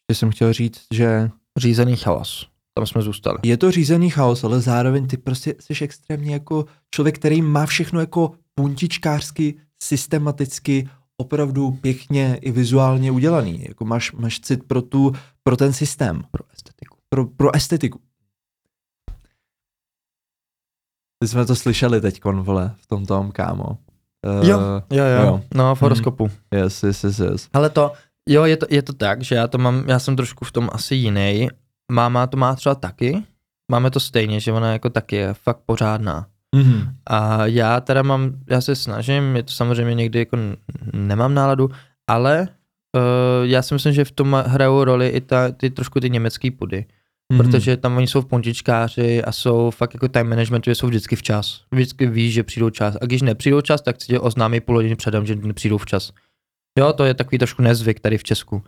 Ještě jsem chtěl říct, že Řízený chaos. Tam jsme zůstali. je to řízený chaos, ale zároveň ty prostě jsi extrémně jako člověk, který má všechno jako puntičkářsky, systematicky, opravdu pěkně i vizuálně udělaný. Jako máš, máš cit pro, tu, pro ten systém, Pro estetiku. pro, pro estetiku. My jsme to slyšeli teď, vole, v tom tom, kámo. Uh, Jo, Jo, jo. jo. No, v horoskopu. Yes, yes, yes, yes. Ale to, jo, je to, je to tak, že já to mám, já jsem trošku v tom asi jiný. Máma to má třeba taky. Máme to stejně, že ona jako taky je fakt pořádná. Mm-hmm. A já teda mám, já se snažím, je to samozřejmě někdy jako nemám náladu, ale uh, já si myslím, že v tom hrajou roli i ta, ty trošku ty německý pudy, Mhm. mm. protože tam oni jsou v pontičkáři a jsou fakt jako time managementu, že jsou vždycky včas. Vždycky víš, že přijdou čas. A když nepřijdou čas, tak si tě oznámí půl hodiny předem, že nepřijdou včas. Jo, to je takový trošku nezvyk tady v Česku.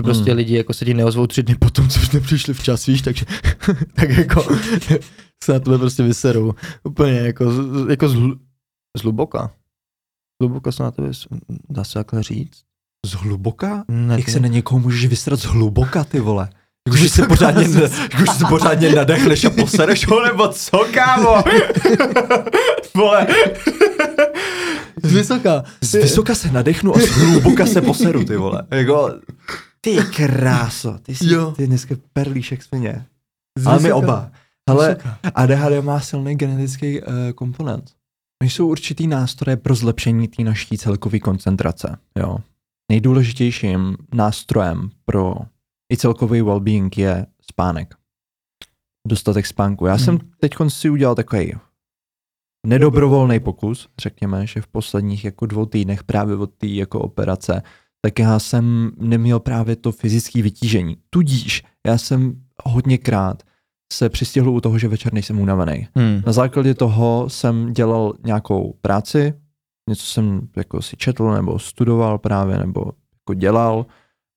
Že prostě Hmm. lidi jako se ti neozvou tři dny potom, co už nepřišli včas, víš, takže tak jako se na tebe prostě vyserou. Úplně jako, jako zhl, zhluboka. Zhluboka se na tebe, dá se takhle říct? Zhluboka? Ne, Jak to- se na někoho můžeš vysrat zhluboka, ty vole? Jakože se pořádně, jakože se pořádně nadechneš a posereš ho, nebo co, kámo? vole, Z vysoká. z vysoka se nadechnu a z hluboka se poseru, ty vole. Jako, ty kráso, ty jsi, Jo. ty dneska perlíš jak svině. Ale my oba. Ale. ADHD má silný genetický uh, komponent. Jsou určitý nástroje pro zlepšení té naší celkové koncentrace. Jo. Nejdůležitějším nástrojem pro i celkový well-being je spánek. Dostatek spánku. Já jsem Hmm. teď si udělal takový nedobrovolný pokus, řekněme, že v posledních jako dvou týdnech právě od té jako operace, tak já jsem neměl právě to fyzické vytížení. Tudíž já jsem hodněkrát se přistihl u toho, že večer nejsem unavený. Hmm. Na základě toho jsem dělal nějakou práci, něco jsem jako si četl nebo studoval právě, nebo jako dělal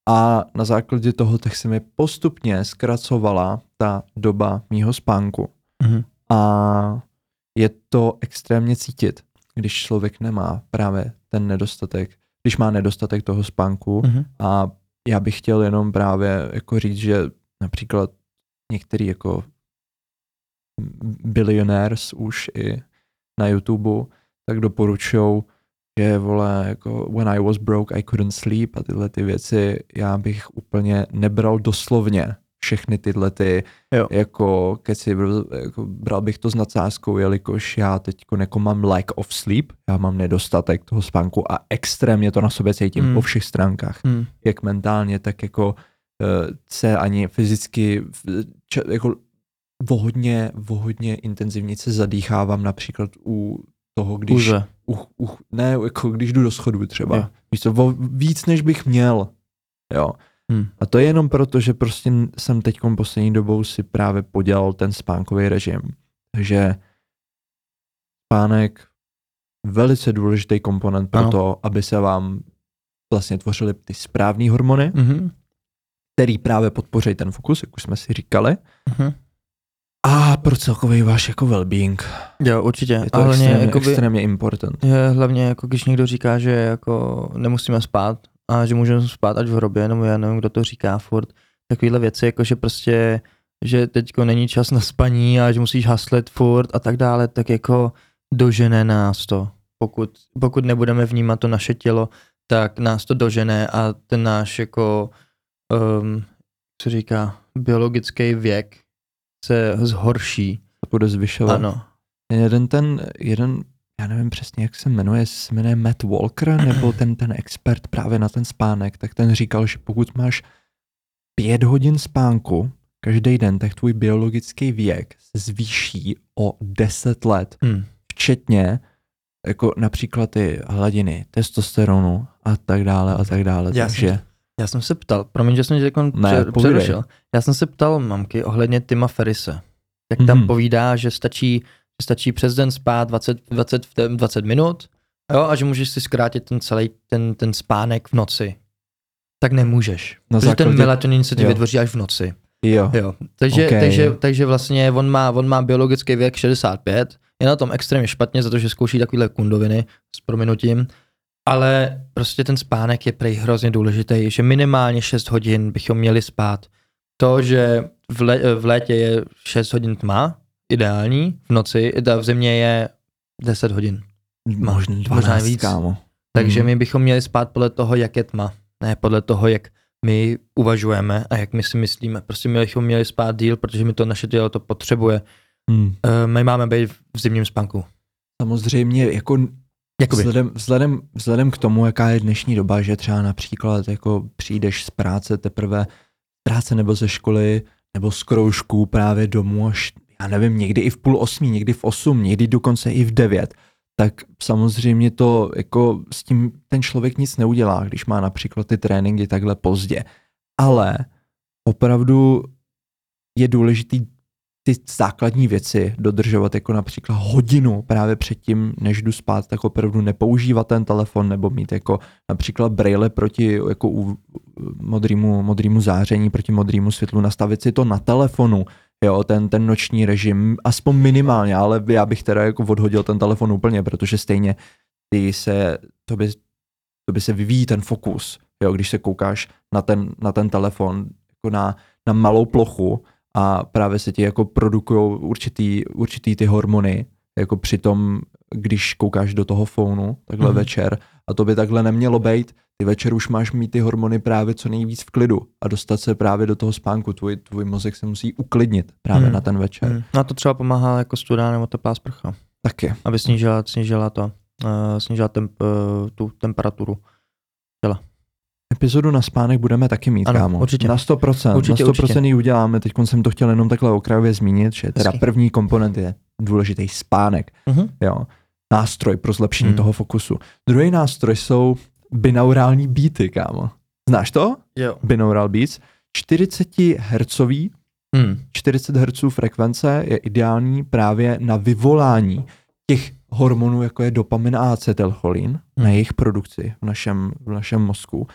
a na základě toho tak se mi postupně zkracovala ta doba mýho spánku. Mhm. A je to extrémně cítit, když člověk nemá právě ten nedostatek, když má nedostatek toho spánku Mhm. a já bych chtěl jenom právě jako říct, že například některý jako billionaires už i na YouTube, tak doporučují, že vole, jako when I was broke, I couldn't sleep a tyhle ty věci, já bych úplně nebral doslovně všechny tyhle ty, Jo. jako keci, jako bral bych to s nadsázkou, jelikož já teď jako mám lack of sleep, já mám nedostatek toho spánku a extrémně to na sobě cítím Hmm. po všech stránkách Hmm. jak mentálně, tak jako uh, se ani fyzicky jako vohodně, vohodně intenzivně se zadýchávám například u toho, když, Kůže. u, u, ne, jako když jdu do schodu třeba. Jo. Víš co, vo, víc než bych měl. Jo. Hmm. A to je jenom proto, že prostě jsem teď poslední dobou si právě podělal ten spánkový režim. Takže spánek velice důležitý komponent pro Ano. to, aby se vám vlastně tvořily ty správné hormony, Mhm. který právě podpoří ten fokus, jak už jsme si říkali. Mhm. A pro celkový váš jako well-being. Jo, určitě. Je to A hlavně, extrémně, jakoby, extrémně important. je hlavně jako když někdo říká, že jako nemusíme spát a že můžeme spát až v hrobě, nebo já nevím, kdo to říká furt, takovýhle věci, jako že prostě, že teďko není čas na spaní a že musíš haslet furt a tak dále, tak jako dožené nás to. Pokud, pokud nebudeme vnímat to naše tělo, tak nás to dožené a ten náš jako, um, co říká, biologický věk se zhorší. To bude zvyšovat. Ano. Jeden ten, jeden, já nevím přesně, jak se jmenuje, jestli se jmenuje Matt Walker, nebo ten, ten expert právě na ten spánek, tak ten říkal, že pokud máš pět hodin spánku každý den, tak tvůj biologický věk se zvýší o 10 let, Hm. včetně jako například ty hladiny testosteronu a tak dále a tak dále. Já Takže jsem, Já jsem se ptal, promiň, že jsem tě jako Ne, přerušil. Já jsem se ptal mamky ohledně Tima Ferise. Jak tam Mhm. povídá, že stačí, stačí přes den spát 20, 20, v- 20 minut jo, a že můžeš si zkrátit ten celý ten, ten spánek v noci. Tak nemůžeš. Na protože ten základě- melatonin se ti vytvoří až v noci. Jo. Jo. Takže, Okay. takže, takže vlastně on má, on má biologický věk 65, je na tom extrémně špatně za to, že zkouší takovýhle kundoviny s prominutím, ale prostě ten spánek je prej hrozně důležitý, že minimálně 6 hodin bychom měli spát. To, že v, lé, v létě je 6 hodin tma, ideální, v noci, ta v zimě je 10 hodin. Možná možná 12, víc. kámo. Takže Mhm. my bychom měli spát podle toho, jak je tma, ne podle toho, jak my uvažujeme a jak my si myslíme. Prostě my bychom měli spát díl, protože mi to naše tělo to potřebuje. Eh, My máme být v zimním spánku. Samozřejmě jako Jakoby. Vzhledem, vzhledem, vzhledem k tomu, jaká je dnešní doba, že třeba například jako přijdeš z práce teprve, z práce nebo ze školy, nebo z kroužků právě domů až, já nevím, někdy i v půl osmí, někdy v osm, někdy dokonce i v devět, tak samozřejmě to jako s tím ten člověk nic neudělá, když má například ty tréninky takhle pozdě. Ale opravdu je důležitý ty základní věci dodržovat, jako například hodinu právě předtím, než jdu spát, tak opravdu nepoužívat ten telefon nebo mít jako například braille proti jako u, modrýmu, modrýmu záření, proti modrýmu světlu, nastavit si to na telefonu, jo, ten, ten noční režim, aspoň minimálně, ale já bych teda jako odhodil ten telefon úplně, protože stejně ty se, to by, to by se vyvíjí ten fokus, jo, když se koukáš na ten, na ten telefon, jako na, na malou plochu, a právě se ti jako produkují určitý, určitý ty hormony, jako při tom, když koukáš do toho fonu, takhle Mhm. mm-hmm. večer, a to by takhle nemělo být, ty večer už máš mít ty hormony právě co nejvíc v klidu a dostat se právě do toho spánku, tvůj, tvůj mozek se musí uklidnit právě Mhm. na ten večer. Hmm. Na to třeba pomáhá jako studená nebo teplá sprcha, Taky. aby snížila, snížila to, uh, snížila temp, uh, tu temperaturu. Epizodu na spánek budeme taky mít, Ano, kámo. určitě. Na 100%, Určitě, na 100% určitě. ji uděláme. Teď jsem to chtěl jenom takhle okrajově zmínit, že teda Hezky. první komponent je důležitý spánek. Uh-huh. jo, nástroj pro zlepšení Hmm. toho fokusu. Druhý nástroj jsou binaurální beaty, kámo. Znáš to? Jo. Binaural beats. 40 Hz, Hmm. 40 Hz frekvence je ideální právě na vyvolání těch hormonů, jako je dopamin a acetylcholin, na Hmm. jejich produkci v našem, v našem mozku.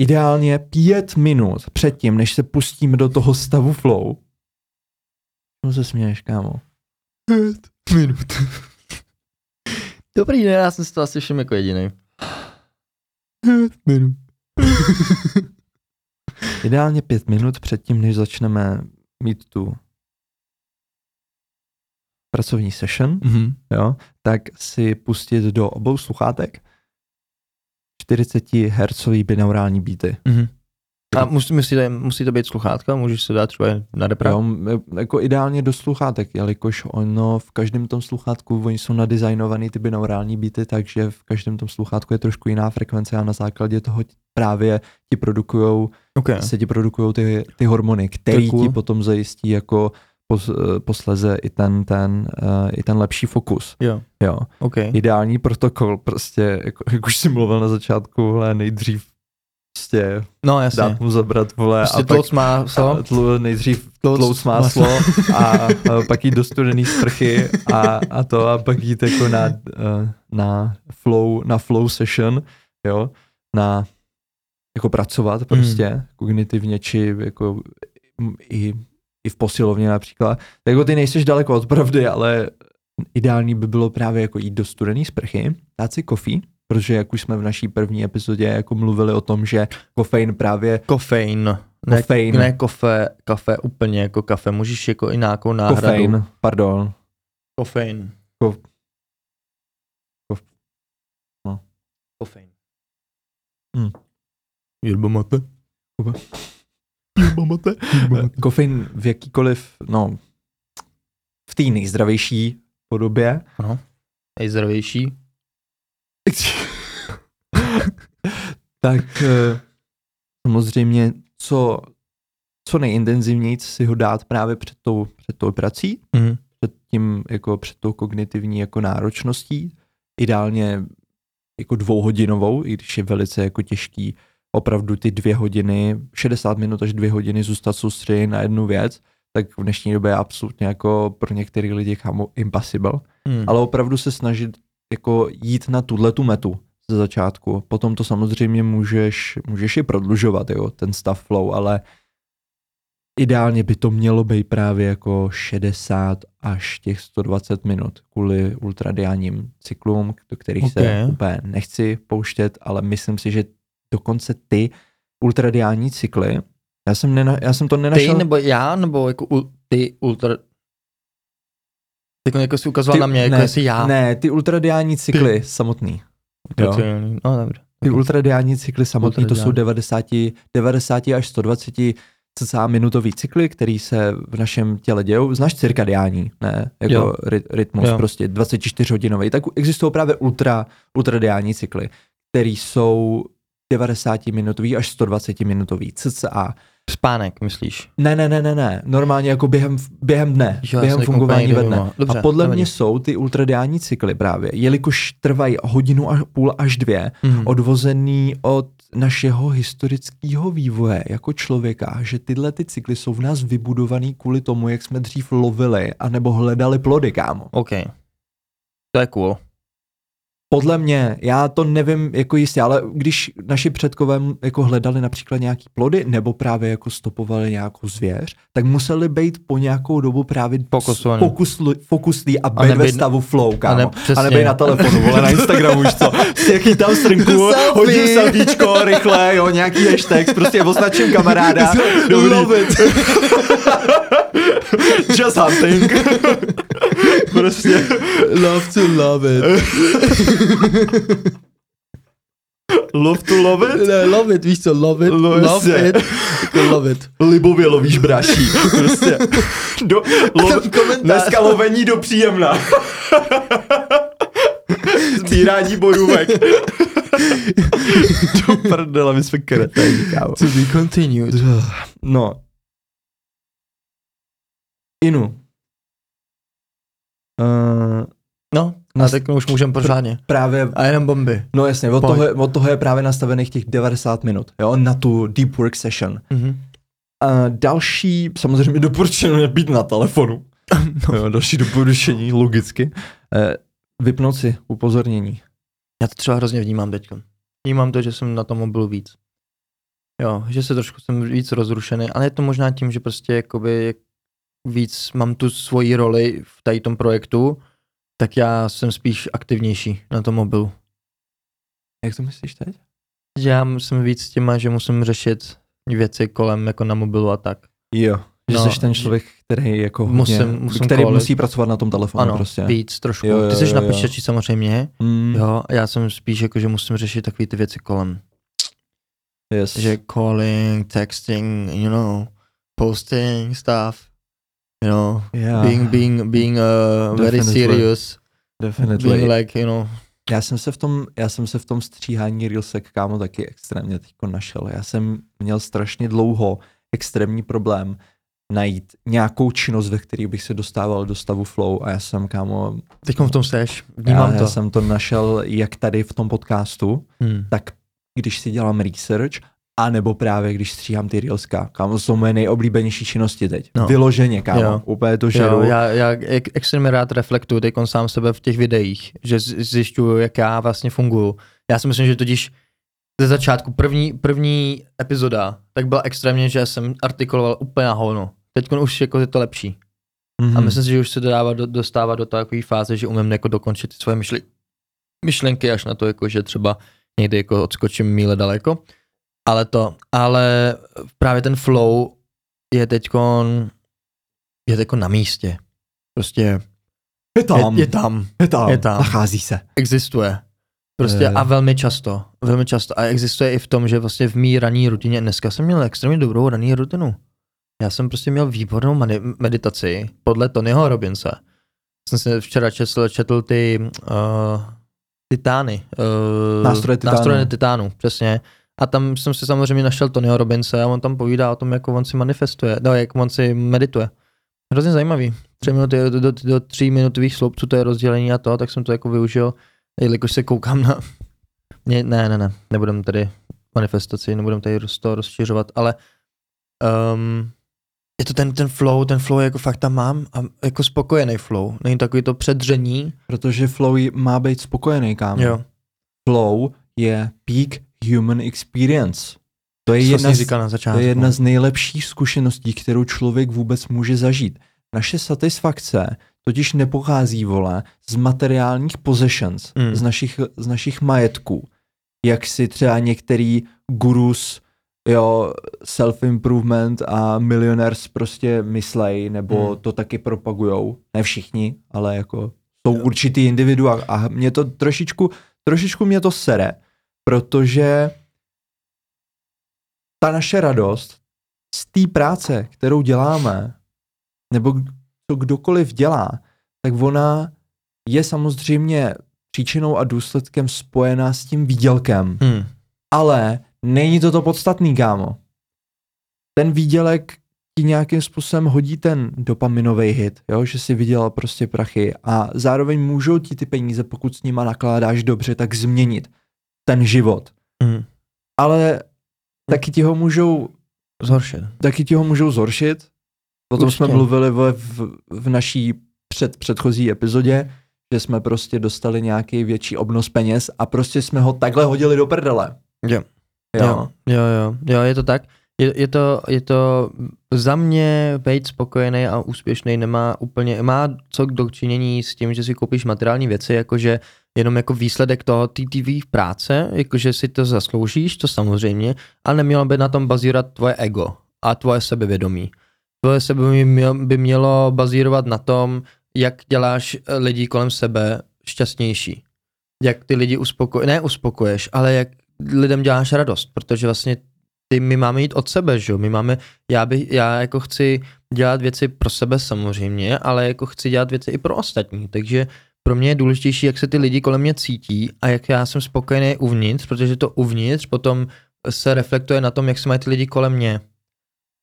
Ideálně pět minut předtím, než se pustíme do toho stavu flow. No se směješ, kámo. minut. Dobrý den, já jsem si to asi všim jako jediný. minut. Ideálně pět minut předtím, než začneme mít tu pracovní session, Mm-hmm. jo, tak si pustit do obou sluchátek 40 Hz binaurální beaty. Mm-hmm. A musí, musí, to, musí to být sluchátka? Můžeš se dát třeba na m- jako ideálně do sluchátek, jelikož ono v každém tom sluchátku, oni jsou nadizajnovaný ty binaurální beaty, takže v každém tom sluchátku je trošku jiná frekvence a na základě toho právě ti produkujou Okay. se ti produkují ty, ty hormony, které cool. ti potom zajistí jako pos, eh, posleze i ten, ten, uh, i ten lepší fokus. Jo, Jo. OK. Ideální protokol, prostě, jako, jak už jsem mluvil na začátku, vole, nejdřív prostě No jasně. dát mu zabrat, vole, Prostě a pak tlouc má a co? tlu, nejdřív Tlouc tlouc máslo a, a pak jít do studený sprchy a, a to a pak jít jako na, eh, na, flow, na flow session, jo, na jako pracovat prostě kognitivně či jako mm, i, i v posilovně například. Tak jako ty nejseš daleko od pravdy, ale ideální by bylo právě jako jít do studený sprchy, dát si kofí, protože jak už jsme v naší první epizodě jako mluvili o tom, že kofein právě Kofein. Ne, Kofein. ne kafe, kafe úplně jako kafe. Můžeš jako i nějakou náhradu. kofein, pardon, Kofein. Kof- kof- no. Kofein. Hmm. Jirba mate? Jirba mate. kofein v jakýkoliv, no, v té nejzdravější podobě, Ano. Nejzdravější. tak eh, samozřejmě co, co nejintenzivněji si ho dát právě před tou, před tou prací, Mhm. před tím, jako před tou kognitivní jako náročností, ideálně jako dvouhodinovou, i když je velice jako těžký opravdu ty dvě hodiny, 60 minut až dvě hodiny zůstat soustředěný na jednu věc, tak v dnešní době je absolutně jako pro některé lidi kámo impossible. Hmm. Ale opravdu se snažit jako jít na tuhle tu metu ze začátku. Potom to samozřejmě můžeš, můžeš i prodlužovat, jo, ten stav flow, ale ideálně by to mělo být právě jako 60 až těch 120 minut kvůli ultradiálním cyklům, do kterých okay. se úplně nechci pouštět, ale myslím si, že dokonce ty ultradiální cykly, já jsem, nena, já jsem to Ty nenašel... nebo já, nebo jako ul, ty ultra... Teď jako jsi ukazoval na mě, jako ne, jestli já. Ne, ty ultradiální cykly ty. samotný. Jo. Ultradiální. No dobře. Ty ultradiální cykly samotný, to jsou Ultradiální. 90, 90 až 120 cca minutový cykly, který se v našem těle dějou. Znáš cirkadiální, ne? Jako Jo. ry- rytmus, Jo. prostě 24 hodinový. Tak existují právě ultra, ultradiální cykly, které jsou 90 minutový až 120 minutový cca. Spánek, myslíš? Ne, ne, ne, ne, ne. Normálně jako během, během dne, Jo, během jsem fungování ve dne. Dobře, a podle nevadí. mě jsou ty ultradiální cykly právě, jelikož trvají hodinu a půl až dvě, Mhm. odvozený od našeho historického vývoje jako člověka, že tyhle ty cykly jsou v nás vybudovaný kvůli tomu, jak jsme dřív lovili anebo hledali plody, kámo. OK. To je cool. Podle mě, já to nevím jako jistě, ale když naši předkové jako hledali například nějaký plody nebo právě jako stopovali nějakou zvěř, tak museli být po nějakou dobu právě fokuslí a být ve stavu flow, kámo. ne- A, nebej na telefonu, vole, na Instagramu už co. Jaký tam srnku, hodím selfiečko, rychle, jo, nějaký hashtag, prostě označím kamaráda. Love it. Just hunting. prostě. love to love it. Love to love it. Ne, love it, víš co, love it, love jasně. it, jako love it. Libově lovíš bráší. Prostě. Do, lo, dneska lovení do příjemna. Sbírání borůvek. do prdela, my jsme kreténi, kámo. To be continued. No. Inu. Uh, No, a Nas- teď už můžeme pořádně. právě, A jenom bomby. no jasně, od Pojď. toho, je- od toho je právě nastavených těch 90 minut, jo, na tu deep work session. Mhm. A další, samozřejmě doporučeno nebýt na telefonu. No. Jo, další doporučení, logicky. Eh, vypnout si upozornění. Já to třeba hrozně vnímám teď. Vnímám to, že jsem na tom mobilu víc. Jo, že se trošku jsem víc rozrušený, ale je to možná tím, že prostě jakoby jak víc mám tu svoji roli v tady tom projektu, tak já jsem spíš aktivnější na tom mobilu. Jak to myslíš teď? Že já jsem víc s těma, že musím řešit věci kolem jako na mobilu a tak. Jo. Že No, jsi ten člověk, který jako musím- hodně, musím který kolit. musí pracovat na tom telefonu Ano, prostě. víc trošku. Jo, jo, Ty jsi jo, na počítači samozřejmě, Mm, jo, a já jsem spíš jako, že musím řešit takové ty věci kolem. yes. že calling, texting, you know, posting stuff, you know, yeah, being being being uh, very serious, definitely. being like, you know, Já jsem se v tom, já jsem se v tom stříhání Reelsek kámo taky extrémně teďko našel. Já jsem měl strašně dlouho extrémní problém najít nějakou činnost, ve které bych se dostával do stavu flow a já jsem, kámo, teď v tom seš, vnímám já, to. já jsem to našel jak tady v tom podcastu, Hmm. tak když si dělám research, a nebo právě když stříhám ty Reelska. To jsou moje nejoblíbenější činnosti teď. No. Vyloženě, kámo. Jo. Úplně to žeru. Jo, já, já extrémně rád reflektuju teď sám sebe v těch videích, že zjišťuju, jak já vlastně funguju. Já si myslím, že totiž ze začátku první, první epizoda, tak byla extrémně, že jsem artikuloval úplně na hovno. Teď už jako je to lepší. Mhm. A myslím si, že už se dodává, do, dostává do takové fáze, že umím jako dokončit ty svoje myšli, myšlenky až na to, jako, že třeba někdy jako odskočím míle daleko. Ale to, ale právě ten flow je teďkon, je teďkon na místě. Prostě je tam. je, je tam, je tam. je tam. Nachází se. existuje. Prostě a velmi často, velmi často. A existuje i v tom, že vlastně v mý ranní rutině, dneska jsem měl extrémně dobrou ranní rutinu. Já jsem prostě měl výbornou meditaci podle Tonyho Robinse. Jsem se včera četl, četl ty uh, titány. Uh, Nástroje titánu. Nástroje titánu, přesně. A tam jsem si samozřejmě našel Tonyho Robinse a on tam povídá o tom, jak on si manifestuje, no, jak on si medituje. Hrozně zajímavý. Tři minuty, do, do, do tří minutových sloupců to je rozdělení a to, tak jsem to jako využil, jelikož se koukám na... Ne, ne, ne, ne nebudem tady manifestaci, nebudem tady to rozšiřovat, ale um, je to ten, ten flow, ten flow jako fakt tam mám a jako spokojený flow, není takový to předření. Protože flow má být spokojený, kámo. Jo, Flow je peak human experience. To je to jedna z, na to začátku. je jedna z nejlepších zkušeností, kterou člověk vůbec může zažít. Naše satisfakce totiž nepochází, vole, z materiálních possessions, Mm. z, našich, z našich majetků. Jak si třeba některý gurus, jo, self-improvement a millionaires prostě myslej, nebo Mm. to taky propagujou. Ne všichni, ale jako jsou určitý individua a mě to trošičku, trošičku mě to sere, protože ta naše radost z té práce, kterou děláme, nebo to kdokoliv dělá, tak ona je samozřejmě příčinou a důsledkem spojená s tím výdělkem. Hmm. Ale není to to podstatný, kámo. Ten výdělek ti nějakým způsobem hodí ten dopaminový hit, jo? že si vydělal prostě prachy a zároveň můžou ti ty peníze, pokud s nima nakládáš dobře, tak změnit ten život. Hmm. Ale taky ti ho můžou Zhoršit. taky ti ho můžou zhoršit. O tom jsme Určitě. mluvili v, v, v naší před, předchozí epizodě, že jsme prostě dostali nějaký větší obnos peněz a prostě jsme ho takhle hodili do prdele. Jo. Jo. Jo, jo, jo, jo, je to tak. Je, je, to, je to za mě být spokojený a úspěšný nemá úplně, má co k dočinění s tím, že si koupíš materiální věci, jakože jenom jako výsledek toho TTV v práce, jakože si to zasloužíš, to samozřejmě, ale nemělo by na tom bazírovat tvoje ego a tvoje sebevědomí. Tvoje sebevědomí by mělo bazírovat na tom, jak děláš eh, lidi kolem sebe šťastnější. Jak ty lidi uspokoješ, ne uspokoješ, ale jak lidem děláš radost, protože vlastně ty, my máme jít od sebe, že jo, my máme, já, bych, já jako chci dělat věci pro sebe samozřejmě, ale jako chci dělat věci i pro ostatní, takže pro mě je důležitější, jak se ty lidi kolem mě cítí a jak já jsem spokojený uvnitř, protože to uvnitř potom se reflektuje na tom, jak se mají ty lidi kolem mě.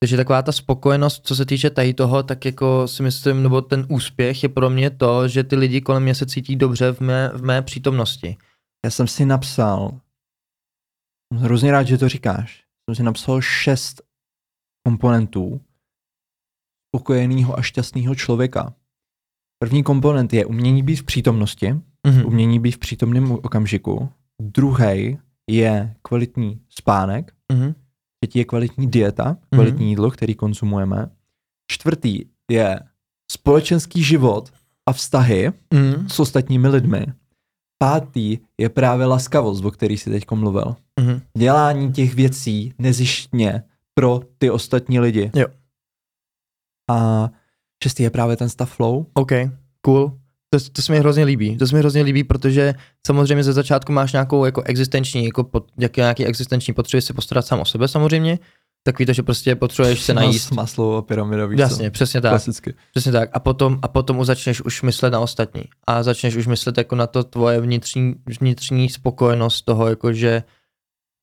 Takže taková ta spokojenost, co se týče tady toho, tak jako si myslím, nebo ten úspěch je pro mě to, že ty lidi kolem mě se cítí dobře v mé, v mé přítomnosti. Já jsem si napsal, jsem hrozně rád, že to říkáš, jsem si napsal šest komponentů spokojeného a šťastného člověka. První komponent je umění být v přítomnosti, Mhm. umění být v přítomném okamžiku. Druhý je kvalitní spánek. Mhm. Třetí je kvalitní dieta, kvalitní jídlo, který konzumujeme. Čtvrtý je společenský život a vztahy Mhm. s ostatními lidmi. Pátý je právě laskavost, o který jsi teď mluvil. Mhm. Dělání těch věcí nezištně pro ty ostatní lidi. Jo. A šestý je právě ten stav flow. OK, cool. To, to se mi hrozně líbí. To se mi hrozně líbí, protože samozřejmě ze začátku máš nějakou jako existenční, jako pod, jak, nějaký existenční potřeby se postarat sám o sebe samozřejmě. Takový to, že prostě potřebuješ se najíst. Maslow pyramida, víš Jasně, přesně tak. Klasicky. Přesně tak. A potom, a potom už začneš už myslet na ostatní. A začneš už myslet jako na to tvoje vnitřní, vnitřní spokojenost toho, jako že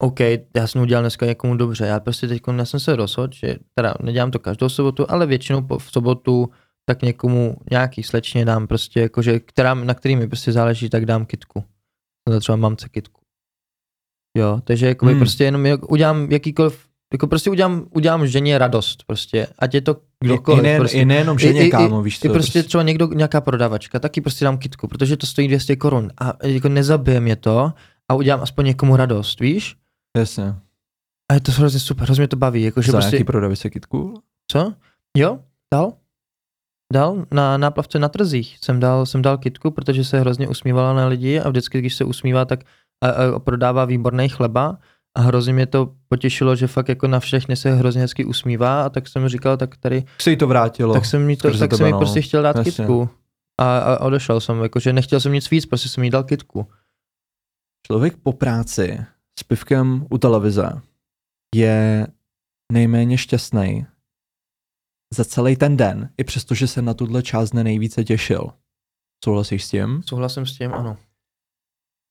OK, já jsem udělal dneska někomu dobře. Já prostě teď já jsem se rozhodl, že teda nedělám to každou sobotu, ale většinou po, v sobotu tak někomu nějaký slečně dám prostě, jakože, která, na který mi prostě záleží, tak dám kitku. Nebo třeba mamce kitku. Jo, takže jakoby Hmm. prostě jenom jak, udělám jakýkoliv, jako prostě udělám, udělám ženě radost prostě, ať je to kdokoliv. I, nejen, prostě. I nejenom ženě, I- i- kámo, víš co? I prostě třeba někdo, nějaká prodavačka, taky prostě dám kitku, protože to stojí 200 korun a jako nezabije mě to a udělám aspoň někomu radost, víš? Jasně. A je to hrozně super, hrozně mě to baví, jakože Za prostě, jaký prodavy se kitku? co? Jo, dal? Dal na náplavce na trzích. Jsem dal, jsem dal kitku, protože se hrozně usmívala na lidi a vždycky, když se usmívá, tak a, a prodává výborný chleba a hrozně mě to potěšilo, že fakt jako na všechny se hrozně hezky usmívá a tak jsem říkal, tak tady se jí to vrátilo? tak jsem mi, to, tak jsem mi no. prostě chtěl dát Jasně. kitku. A, a odešel jsem, jakože nechtěl jsem nic víc, prostě jsem jí dal kitku. Člověk po práci s pivkem u televize je nejméně šťastný za celý ten den, i přesto, že se na tuhle část dne nejvíce těšil. Souhlasíš s tím? Souhlasím s tím, ano.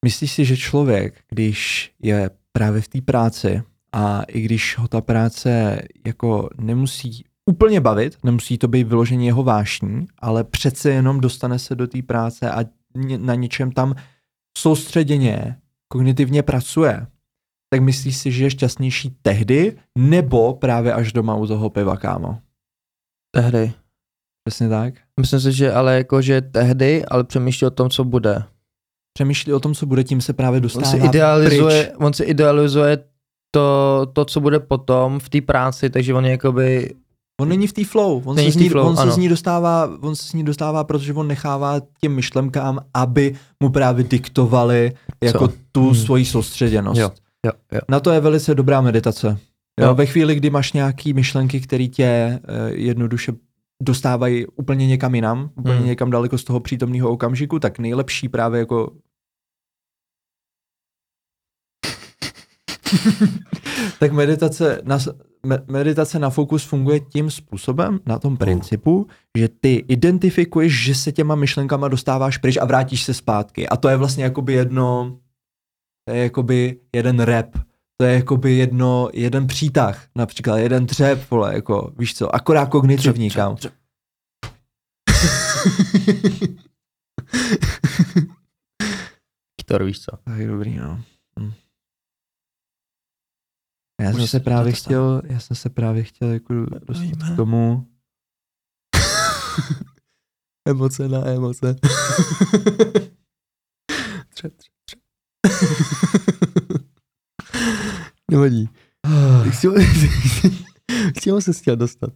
Myslíš si, že člověk, když je právě v té práci a i když ho ta práce jako nemusí úplně bavit, nemusí to být vyloženě jeho vášní, ale přece jenom dostane se do té práce a na něčem tam soustředěně, kognitivně pracuje, tak myslíš si, že je šťastnější tehdy, nebo právě až doma u toho piva, kámo? Tehdy. Přesně tak. Myslím si, že ale jako, že tehdy, ale přemýšlí o tom, co bude. Přemýšlí o tom, co bude, tím se právě On dostává si idealizuje, pryč. on si idealizuje to, to, co bude potom v té práci, takže on je jakoby, On není v té flow, on, Není se z, ní, flow, on se z ní dostává, on se z ní dostává, protože on nechává těm myšlenkám, aby mu právě diktovali jako tu Hmm. svoji soustředěnost. Jo. Jo, jo. Na to je velice dobrá meditace. Jo, Jo. ve chvíli, kdy máš nějaký myšlenky, které tě uh, jednoduše dostávají úplně někam jinam, úplně Hmm. někam daleko z toho přítomného okamžiku, tak nejlepší právě jako tak meditace na, me, meditace na fokus funguje tím způsobem, na tom principu, že ty identifikuješ, že se těma myšlenkama dostáváš pryč a vrátíš se zpátky. A to je vlastně jakoby jedno, to je jakoby jeden rap, to je jakoby jedno, jeden přítah, například jeden dřep, vole, jako, víš co, akorát kognitivní, Dřep, kam. dřep, Kytar, víš co? Tak dobrý, no. Hm. Já jsem se právě chtěl, já jsem se právě chtěl jako dostat k tomu, emoce na emoce. třep, třep. Nevadí. K K čemu se chtěl dostat?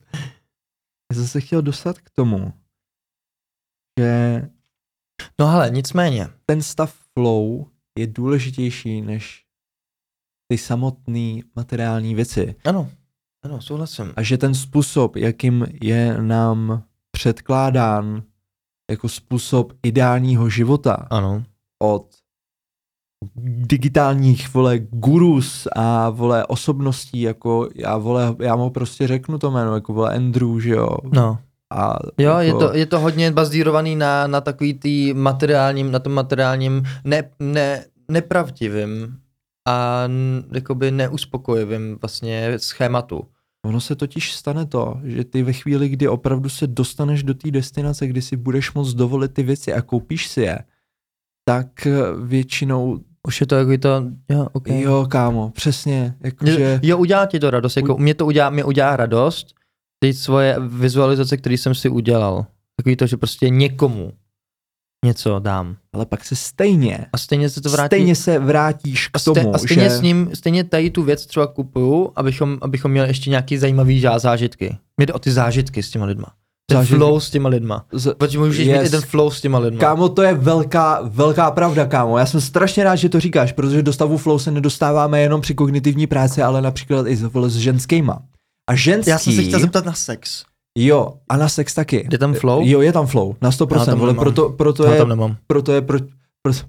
já jsem se chtěl dostat k tomu, že No ale nicméně, ten stav flow je důležitější než ty samotné materiální věci. ano, ano, souhlasím. A že ten způsob, jakým je nám předkládán jako způsob ideálního života Ano. od digitálních, vole, gurus a, vole, osobností, jako já, vole, já mu prostě řeknu to jméno, jako, vole, Andrew, že jo. No. A Jo, jako, je to, je to hodně bazírovaný na, na takový tý materiálním, na tom materiálním ne, ne, nepravdivým a jakoby neuspokojivým vlastně schématu. Ono se totiž stane to, že ty ve chvíli, kdy opravdu se dostaneš do té destinace, kdy si budeš moct dovolit ty věci a koupíš si je, tak eh, většinou, Už je to jako to, jo, okay. jo kámo, přesně, jakože, Jo, udělá ti to radost, jako mě to udělá, mě udělá radost, ty svoje vizualizace, které jsem si udělal. Takový to, že prostě někomu něco dám. ale pak se stejně, A stejně se to vrátí. stejně se vrátíš k a, ste, tomu, a stejně že s ním, stejně tady tu věc třeba kupuju, abychom, abychom měli ještě nějaký zajímavý zážitky. Mě jde o ty zážitky s těma lidma. Ten flow s těma lidma. z, Protože můžeš Yes. mít jeden flow s těma lidma. Kámo, to je velká, velká pravda, kámo. Já jsem strašně rád, že to říkáš, protože do stavu flow se nedostáváme jenom při kognitivní práci, ale například i s, ženskýma. A ženský, Já jsem se chtěl zeptat na sex. jo, a na sex taky. Je tam flow? Jo, je tam flow, na 100%, tam vole, nemám. proto, proto, Já je, tam nemám. proto je, pro, proto,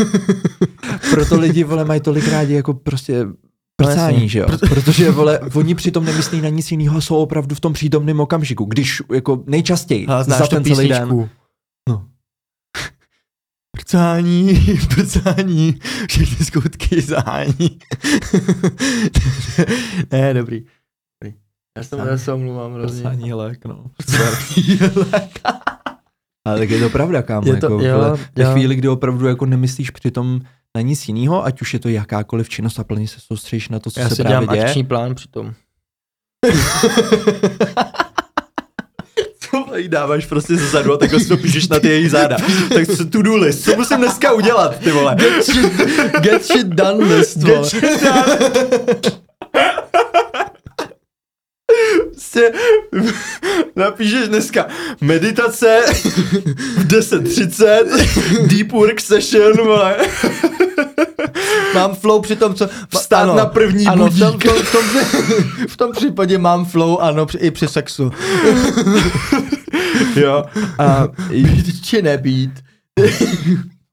proto lidi, vole, mají tolik rádi jako prostě prcání, jasně. že jo? Protože, vole, oni přitom nemyslí na nic jiného, jsou opravdu v tom přítomném okamžiku, když, jako nejčastěji, Ale za znáš tu ten celý den. No. Prcání, prcání, všechny skutky zahání. ne, dobrý. dobrý. Já jsem, já se omluvám hrozně. Prcání je lék, no. Prcání je lék. Ale tak je to pravda, kámo. Je to- jako, jo, ve jo. chvíli, kdy opravdu jako nemyslíš přitom na nic jiného, ať už je to jakákoliv činnost a plně se soustředíš na to, co Já se si právě dělám děje. akční plán přitom. Co jí dáváš prostě ze zadu a tak to píšeš na ty její záda. tak co to do list, co musím dneska udělat, ty vole? Get shit, get shit done list, Get vole. shit done. Prostě napíšeš dneska meditace v 10.30, deep work session, vole. Mám flow při tom, co... Vstát na první ano, v tom, budík. v, tom, v, tom, v tom případě mám flow, ano, i při sexu. Jo. A Být či nebýt.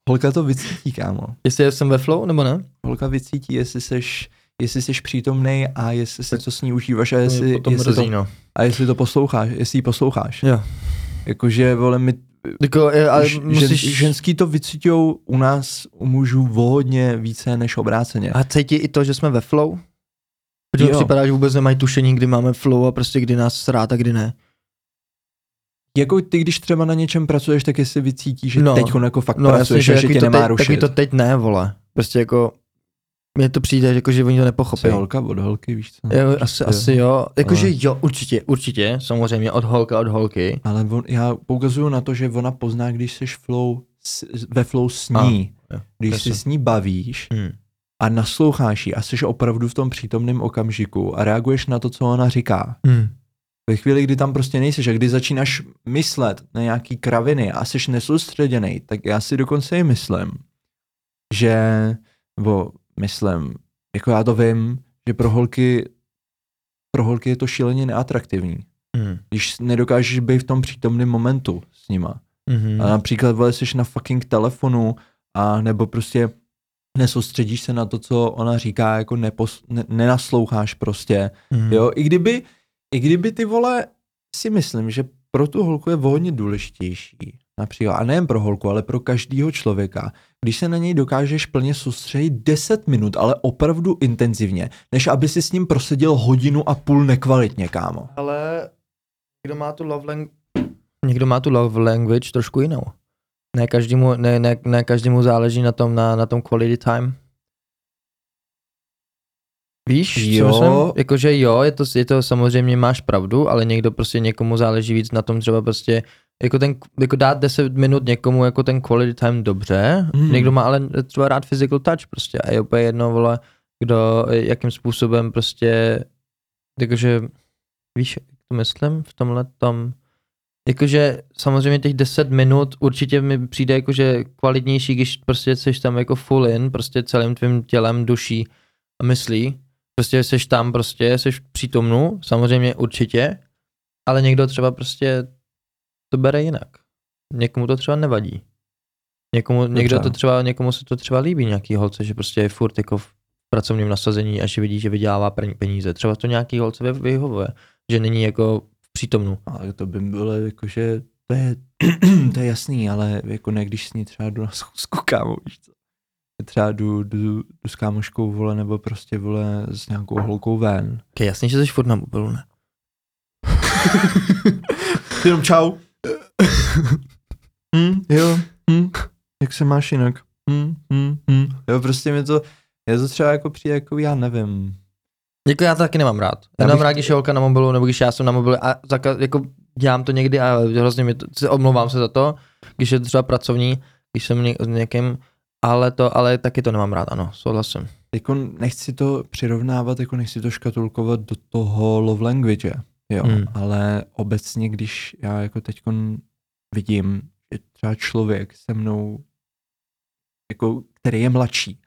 holka to vycítí, kámo. Jestli jsem ve flow, nebo ne? Holka vycítí, jestli seš, jestli jsi přítomný a jestli si to s ní užíváš a jestli, potom jestli, mrzí, to, no. a jestli to posloucháš, jestli ji posloucháš. Jo. Jakože, vole, my, je, ale ž- musíš... žen, ženský to vycítějou u nás, u mužů, hodně více než obráceně. A cítí i to, že jsme ve flow? Protože Jo. připadá, že vůbec nemají tušení, kdy máme flow a prostě kdy nás srát a kdy ne. Jako ty, když třeba na něčem pracuješ, tak jestli vycítíš, že No. teď jako fakt No jasně, pracuješ že a že takový tě to, nemá teď, rušit. takový to teď ne, vole. Prostě jako Mně to přijde, jako, že oni to nepochopí. Asi holka od holky, víš co? Jo, asi, asi jo. Jakože Ale- jo, určitě, určitě, samozřejmě, od holka, od holky. Ale on, já poukazuju na to, že ona pozná, když jsi flow, s, ve flow s ní. jo, když si s ní bavíš Hmm. a nasloucháš jí a jsi opravdu v tom přítomném okamžiku a reaguješ na to, co ona říká. Hmm. Ve chvíli, kdy tam prostě nejseš a kdy začínáš myslet na nějaký kraviny a jsi nesoustředěný, tak já si dokonce i myslím, že, nebo myslím, jako já to vím, že pro holky, pro holky je to šíleně neatraktivní. Hmm. Když nedokážeš být v tom přítomném momentu s nima. Hmm. A například, vole, jsi na fucking telefonu a nebo prostě nesoustředíš se na to, co ona říká, jako nepos, ne, nenasloucháš prostě, Hmm. jo, i kdyby, i kdyby ty vole, si myslím, že pro tu holku je hodně důležitější, například, a nejen pro holku, ale pro každého člověka, když se na něj dokážeš plně soustředit 10 minut, ale opravdu intenzivně, než aby si s ním proseděl hodinu a půl nekvalitně, kámo. Ale někdo má tu love language, někdo má tu love language trošku jinou. Ne každému, ne, ne, ne každému záleží na tom, na, na tom quality time. Víš, Jo. co myslím? Jakože jo, je to, je to samozřejmě máš pravdu, ale někdo prostě někomu záleží víc na tom třeba prostě jako, ten, jako dát 10 minut někomu jako ten quality time dobře, Hmm. někdo má ale třeba rád physical touch prostě a je úplně jedno, vole, kdo, jakým způsobem prostě, jakože, víš, jak to myslím v tomhle tom, jakože samozřejmě těch 10 minut určitě mi přijde jakože kvalitnější, když prostě jsi tam jako full in, prostě celým tvým tělem, duší a myslí, prostě jsi tam prostě, jsi přítomnu, samozřejmě určitě, ale někdo třeba prostě to bere jinak. Někomu to třeba nevadí. Někomu, někdo to třeba, někomu se to třeba líbí, nějaký holce, že prostě je furt jako v pracovním nasazení a že vidí, že vydělává pen- peníze. Třeba to nějaký holce vy- vyhovuje, že není jako v přítomnu. Ale to by bylo jakože, to je, to je jasný, ale jako ne, když s ní třeba jdu na schůzku, kámo, víš co. Třeba jdu, jdu, jdu s kámoškou, vole, nebo prostě, vole, s nějakou holkou ven. Okay, jasně, že jsi furt na mobilu, ne? Jenom čau. hm, jo, hm, jak se máš jinak? Hm, hm, hm. Jo, prostě mi to, je to třeba jako přijde, jako já nevím. Jako já to taky nemám rád. Já Já nemám bych- rád, když je holka na mobilu, nebo když já jsem na mobilu a zaka, jako dělám to někdy a hrozně mi to, se omlouvám se za to, když je to třeba pracovní, když jsem ně, s někým, ale to, ale taky to nemám rád, ano, souhlasím. Jako nechci to přirovnávat, jako nechci to škatulkovat do toho love language, jo, Hmm. ale obecně, když já jako teď vidím, že třeba člověk se mnou, jako, který je mladší,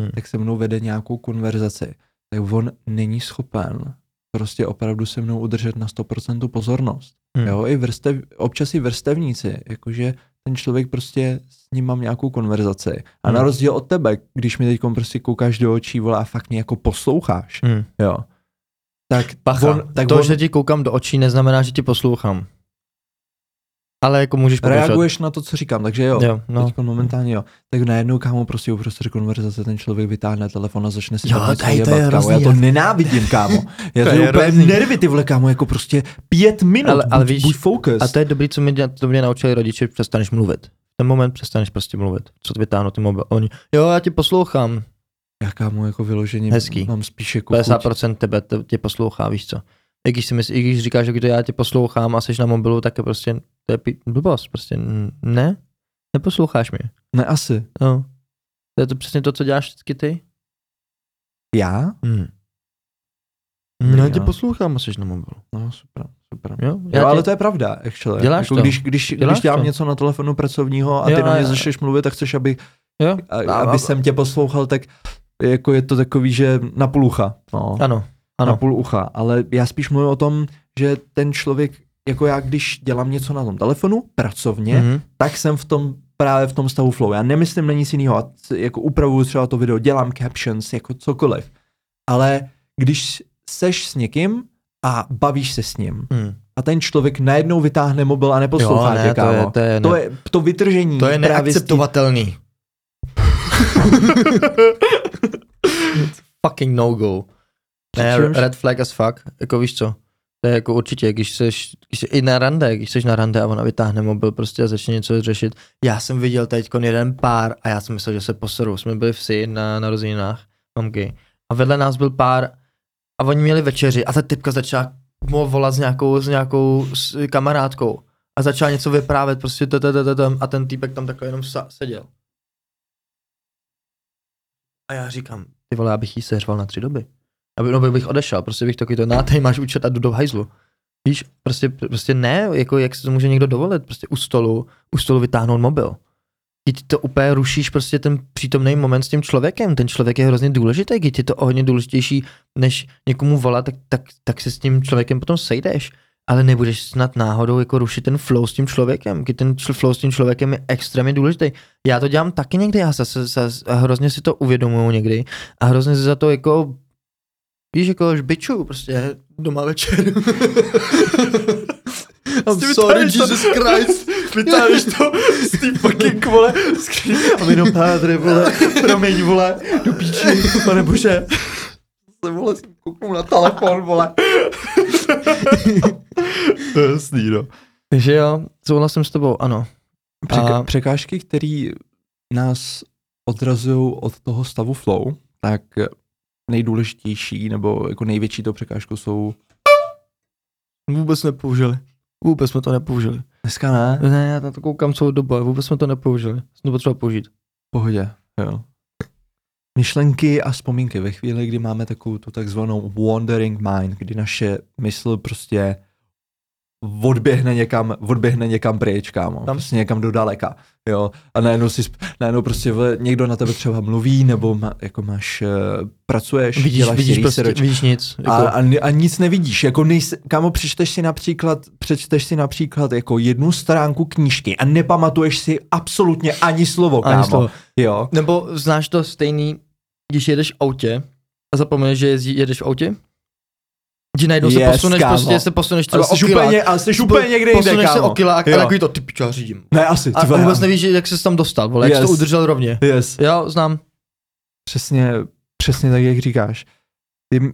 Hmm. tak se mnou vede nějakou konverzaci, tak on není schopen prostě opravdu se mnou udržet na 100% pozornost. Hmm. Jo, i vrstev, občas i vrstevníci, jakože ten člověk prostě s ním mám nějakou konverzaci. A Hmm. na rozdíl od tebe, když mi teď prostě koukáš do očí, vole, a fakt mě jako posloucháš, Hmm. jo, tak Pacha, on, tak to, on že ti koukám do očí, neznamená, že ti poslouchám. Ale jako můžeš pokračovat. reaguješ na to, co říkám, takže jo. Jo, no. Teď momentálně jo. Tak najednou, kámo, prostě uprostřed konverzace ten člověk vytáhne telefon a začne si Jo, tady to je hrozný, Já to nenávidím, kámo. Já To to je úplně hrozný. nervy, ty vole, kámo, jako prostě pět minut, Ale- ale buď, víš- buď focus. A to je dobrý, co mě, to mě naučili rodiče, přestaneš mluvit. V ten moment přestaneš prostě mluvit. Co vytáhnu ty mobil. Oni, jo, já tě poslouchám. Já kámo, jako vyloženě Hezký. mám spíš jako chuť. 50% tebe tě poslouchá, víš co. I když, si myslí, i když říkáš, že to já tě poslouchám a jsi na mobilu, tak je prostě, to je blbost, prostě ne, neposloucháš mě. Ne, asi. No. To je to přesně to, co děláš vždycky ty? Já? Hmm. No, já tě poslouchám a jsi na mobilu. No, super, super. Jo, Jo, já ale tě, to je pravda, actually. Děláš jako to. Když, když, Děláš když dělám to. něco na telefonu pracovního a Jo, ty na mě začneš mluvit, tak chceš, aby, jo? A- aby a- jsem tě poslouchal, tak jako je to takový, že na půl ucha. No. Ano, na ano. půl ucha, ale já spíš mluvím o tom, že ten člověk, jako já, když dělám něco na tom telefonu, pracovně, mm. Mhm. tak jsem v tom právě v tom stavu flow. Já nemyslím na nic jiného, jako upravuju třeba to video, dělám captions, jako cokoliv. Ale když seš s někým a bavíš se s ním Hmm. a ten člověk najednou vytáhne mobil a neposlouchá Jo, tě, ne, to je, kámo. to je, to, ne, je, to vytržení. to je neakceptovatelný. fucking no-go. Ne, red flag as fuck, jako víš co, to je jako určitě, když seš, když jsi i na rande, když jsi na rande a ona vytáhne mobil prostě a začne něco řešit. Já jsem viděl teď jeden pár a já jsem myslel, že se poserou. Jsme byli v si na narozeninách mám gay. A vedle nás byl pár a oni měli večeři a ta typka začala mu volat s nějakou, s nějakou s kamarádkou a začala něco vyprávět prostě a ten týpek tam takhle jenom seděl. A já říkám, ty vole, já bych jí seřval na tři doby. Aby, no, bych odešel, prostě bych taky to, na tady máš účet a jdu do hajzlu. Víš, prostě, prostě ne, jako jak si to může někdo dovolit, prostě u stolu, u stolu vytáhnout mobil. Teď to úplně rušíš prostě ten přítomný moment s tím člověkem. Ten člověk je hrozně důležitý, teď je to o hodně důležitější, než někomu volat, tak, tak, tak se s tím člověkem potom sejdeš. Ale nebudeš snad náhodou jako rušit ten flow s tím člověkem, když ten flow s tím člověkem je extrémně důležitý. Já to dělám taky někdy, já zase, zase a hrozně si to uvědomuju někdy a hrozně si za to jako Víš, jako žbiču, prostě doma večer. I'm sorry, Jesus Christ. Vytáhneš to z té fucking vole a my no pádre, vole, promiň, vole, do píči, pane bože. Se, vole, jsem kouknul na telefon, vole. to je jasný, no. Takže jo, souhlasím s tebou, ano. Překa- A- překážky, které nás odrazují od toho stavu flow, tak nejdůležitější nebo jako největší to překážkou jsou Vůbec nepoužili. Vůbec jsme to nepoužili. dneska ne, Ne, já na to koukám celou dobu, vůbec jsme to nepoužili. Jsem to potřeba použít. v pohodě, jo. Myšlenky a vzpomínky ve chvíli, kdy máme takovou tu takzvanou wandering mind, kdy naše mysl prostě odběhne někam, odběhne někam pryč, kámo. Tam. Prostě někam do daleka, jo. A najednou si, najednou prostě vole, někdo na tebe třeba mluví, nebo má, jako máš, uh, pracuješ, Vidíš, děláš vidíš, prostě, research, vidíš nic. Jako, a, a, a, nic nevidíš, jako nejsi, kámo, přečteš si například, přečteš si například jako jednu stránku knížky a nepamatuješ si absolutně ani slovo, kámo. ani slovo. Jo. Nebo znáš to stejný, když jedeš v autě a zapomeneš, že jezdí, jedeš v autě? Že najednou se Yes, posuneš, kámo. prostě se posuneš třeba o kilák. úplně, ale jsi úplně někde jinde, Posuneš se kámo. o kilák a Jo. takový to, ty pičo, řídím. Ne, asi, ty A vůbec nevíš, jak se tam dostal, vole, jak jsi Yes. to udržel rovně. Yes. Jo, znám. Přesně, přesně tak, jak říkáš. Ty, v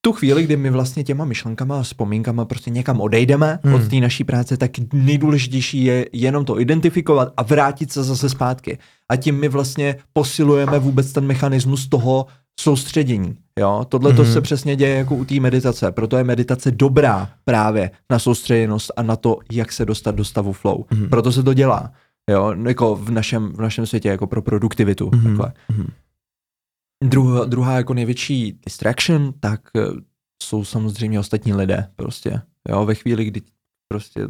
tu chvíli, kdy my vlastně těma myšlenkama a vzpomínkama prostě někam odejdeme hmm. od té naší práce, tak nejdůležitější je jenom to identifikovat a vrátit se zase zpátky. A tím my vlastně posilujeme vůbec ten mechanismus toho soustředění. Jo? Tohle to Mhm. se přesně děje jako u té meditace. Proto je meditace dobrá právě na soustředěnost a na to, jak se dostat do stavu flow. Mhm. Proto se to dělá. Jo, jako v našem, v našem světě, jako pro produktivitu. Mhm. Takhle. Mhm. Druhá, druhá jako největší distraction, tak eh, jsou samozřejmě ostatní lidé prostě. Jo, ve chvíli, kdy prostě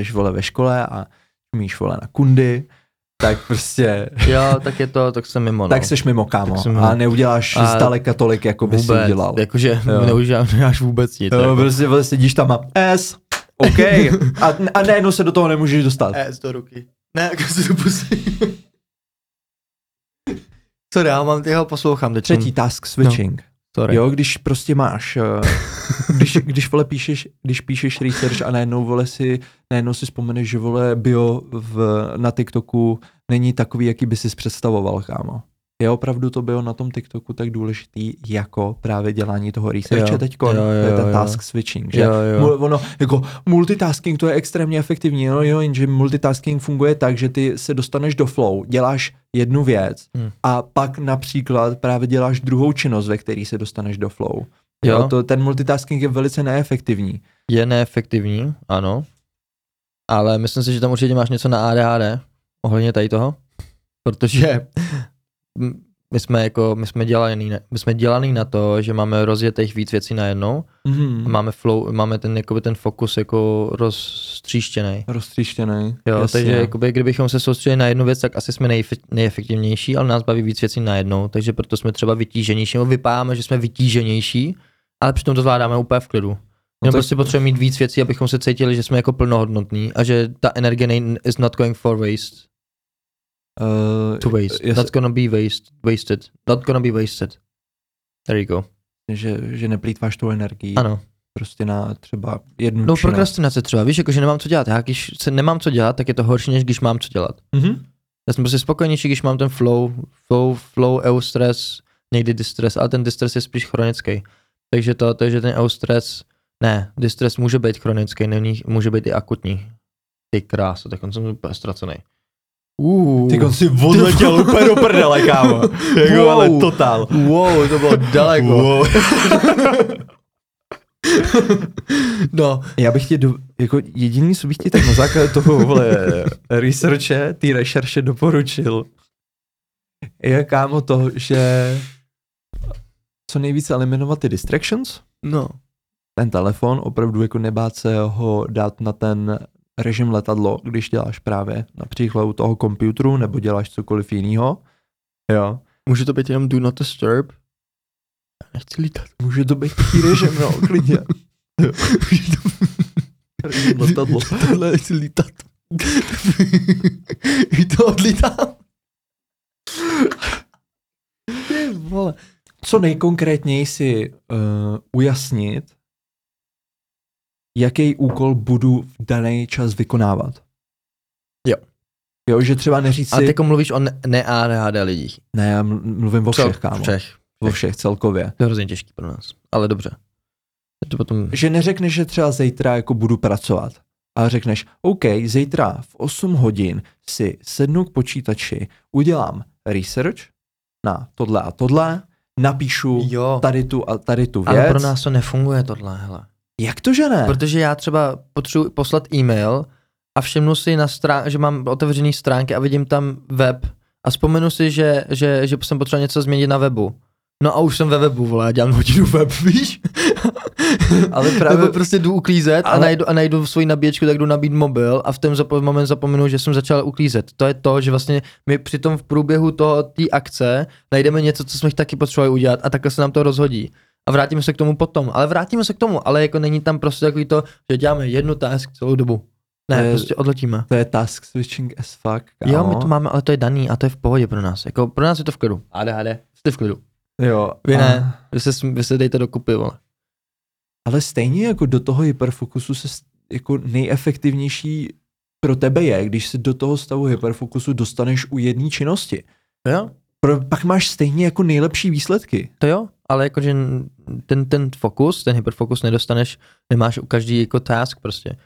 jsi vole ve škole a umíš vole na kundy, tak prostě, Jo, tak je to, tak jsem mimo, no. tak seš mimo kámo jsem mimo. a neuděláš A zdaleka tolik, jako bys si vůbec, udělal. jakože neuděláš vůbec nic. Jo, jako. prostě vole, sedíš tam a S, OK, a, a najednou se do toho nemůžeš dostat. S do ruky. Ne, jako si to pustí. Sorry, já mám tyho poslouchám teď. Třetí task switching. Sorry. Jo, když prostě máš, eh, když, když vole píšeš, když píšeš research a najednou vole si, najednou si vzpomeneš, že vole bio v, na TikToku není takový, jaký by si představoval, kámo. Je opravdu to bylo na tom TikToku tak důležitý jako právě dělání toho researche jo, to je ten task switching, že Jo, jo. Ono, jako multitasking to je extrémně efektivní, no jo, jenže multitasking funguje tak, že ty se dostaneš do flow, děláš jednu věc Hmm. a pak například právě děláš druhou činnost, ve který se dostaneš do flow. Jo, Jo. to, ten multitasking je velice neefektivní. Je neefektivní, ano. Ale myslím si, že tam určitě máš něco na ADHD ohledně tady toho. Protože my jsme jako, my jsme dělaný, na- my jsme dělaný na to, že máme rozjetých víc věcí najednou. Mhm. A máme flow, máme ten, jakoby ten fokus jako rozstříštěný. Roztříštěný. Jo, jasně. takže jakoby, kdybychom se soustředili na jednu věc, tak asi jsme nejfe- nejefektivnější, ale nás baví víc věcí najednou, takže proto jsme třeba vytíženější, nebo vypadáme, že jsme vytíženější, ale přitom to zvládáme úplně v klidu. No tak- prostě potřebujeme mít víc věcí, abychom se cítili, že jsme jako plnohodnotní a že ta energie nej- is not going for waste, Uh, to waste. jas- Not gonna be waste, wasted. Not gonna be wasted. There you go. že, že neplýtváš tu energii Ano. prostě na třeba jednu No prokrastinace třeba, víš, jako že nemám co dělat. Já když se nemám co dělat, tak je to horší, než když mám co dělat. Mhm. Já jsem prostě spokojenější, když mám ten flow, flow, flow, eustress, někdy distress, ale ten distress je spíš chronický. Takže to, takže ten eustress, ne, distress může být chronický, není, může být i akutní. Ty krása, tak on jsem úplně ztracený. Uh, Ty konci odletěl úplně do prdele, kámo. Jako, Wow. ale totál. Wow, to bylo daleko. Wow. No, Já bych ti, do, jako jediný, co bych ti tak na základě toho, vole, researche, ty rešerše doporučil, je, kámo, to, že co nejvíce eliminovat ty distractions, no. ten telefon, opravdu jako nebát se ho dát na ten režim letadlo, když děláš právě například u toho komputeru nebo děláš cokoliv jiného. Jo. Může to být jenom do not disturb? Já nechci lítat. Může to být taký režim, no, klidně. Režim letadlo. Tohle nechci lítat. I to odlítám. Ty vole. Co nejkonkrétněji si uh, ujasnit, jaký úkol budu v daný čas vykonávat. Jo. Jo, že třeba neříct A si, ty jako mluvíš o ne- ne-ADHD lidích. ne, já ml- mluvím o všech, kámo. Všech. O všech celkově. To je hrozně těžký pro nás. Ale dobře. Je to potom... Že neřekneš, že třeba zítra jako budu pracovat, ale řekneš, OK, zítra v 8 hodin si sednu k počítači, udělám research na tohle a tohle, napíšu Jo. tady tu a tady tu věc. Ale pro nás to nefunguje tohle, hele. Jak to, že ne? Protože já třeba potřebuji poslat e-mail a všimnu si, na strán- že mám otevřený stránky a vidím tam web a vzpomenu si, že, že, že jsem potřeboval něco změnit na webu. No a už jsem ve webu, vole, já dělám hodinu web, víš? Ale právě- Nebo prostě jdu uklízet Ale- a, najdu, a najdu svoji nabíječku, tak jdu nabít mobil a v ten zapo- moment zapomenu, že jsem začal uklízet. To je to, že vlastně my při tom v průběhu toho té akce najdeme něco, co jsme taky potřebovali udělat a takhle se nám to rozhodí. A vrátíme se k tomu potom. Ale vrátíme se k tomu, ale jako není tam prostě takový to, že děláme jednu task celou dobu. Ne, To je- prostě odletíme. To je task switching as fuck, kámo. Jo, my to máme, ale to je daný a to je v pohodě pro nás. Jako pro nás je to v klidu. ADHD, jste v klidu. Jo. Vy a- ne, vy se, vy se dejte dokupy, vole. Ale stejně jako do toho hyperfokusu se jako nejefektivnější pro tebe je, když se do toho stavu hyperfokusu dostaneš u jedné činnosti. Jo, Pro, pak máš stejně jako nejlepší výsledky. To jo, ale jakože ten, ten fokus, ten hyperfokus nedostaneš, nemáš u každý jako task prostě.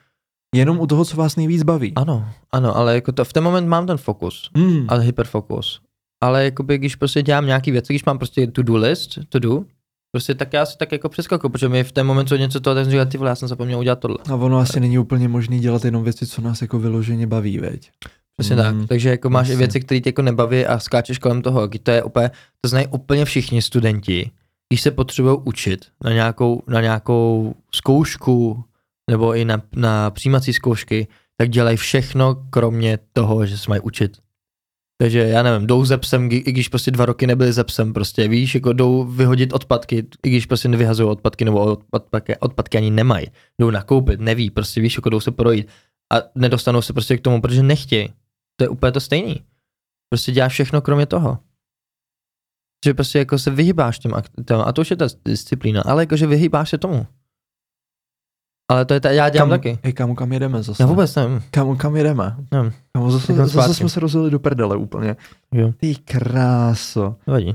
Jenom u toho, co vás nejvíc baví. Ano, ano, ale jako to, v ten moment mám ten fokus, Mm. ale hyperfokus. Ale jakoby, když prostě dělám nějaký věci, když mám prostě to-do list, to do, prostě tak já si tak jako přeskakuju, protože mi v ten moment, co něco toho, tak jsem říkal, ty vole, já jsem zapomněl udělat tohle. A ono asi není úplně možný dělat jenom věci, co nás jako vyloženě baví, veď? Přesně Mm, tak. Takže jako máš i věci, které tě jako nebaví a skáčeš kolem toho. To je úplně, to znají úplně všichni studenti, když se potřebují učit na nějakou, na nějakou zkoušku nebo i na, na přijímací zkoušky, tak dělají všechno, kromě toho, že se mají učit. Takže já nevím, jdou ze psem, i když prostě dva roky nebyli ze psem, prostě víš, jako jdou vyhodit odpadky, i když prostě nevyhazují odpadky nebo odpadky, odpadky ani nemají. Jdou nakoupit, neví, prostě víš, jako jdou se projít a nedostanou se prostě k tomu, protože nechtějí. To je úplně to stejný. Prostě děláš všechno kromě toho. Že prostě jako se vyhýbáš těm aktem, a to už je ta disciplína, ale jakože vyhýbáš se tomu. Ale to je ta, já dělám kam, taky. Hej, kam, kam jedeme zase? Já vůbec nevím. Kam, kam jedeme? Nevím. Kam, zase, Jdeme zase zpátky. jsme se rozjeli do prdele úplně. Jo. Ty kráso. Nevadí.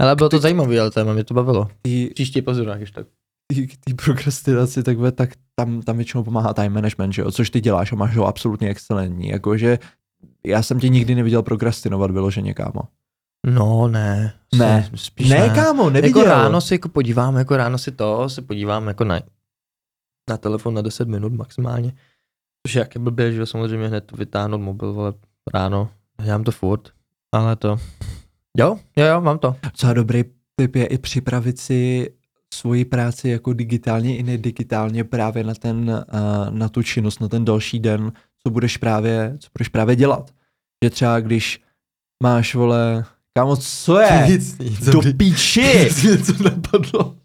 Ale bylo to Teď- zajímavé, ale téma mě to bavilo. Ty, Příští pozor, když tak. ty, k té prokrastinaci, tak, ve- tak tam, tam většinou pomáhá time management, že jo? Což ty děláš a máš ho absolutně excelentní. Jakože já jsem tě nikdy neviděl prokrastinovat vyloženě, kámo. No, ne. Ne. Spíš ne, ne. kámo, neviděl. Jako ráno si jako podívám, jako ráno si to, se podívám jako na, na telefon na 10 minut maximálně. Což jak je blbě, že samozřejmě hned vytáhnout mobil, vole, ráno. Dělám to furt, ale to, jo, jo, jo, mám to. Docela dobrý tip je i připravit si svoji práci jako digitálně i nedigitálně právě na, ten, uh, na tu činnost, na ten další den, co budeš právě, co budeš právě dělat. Že třeba když máš, vole, kámo, co je? Nic, nic, Do píči! něco napadlo.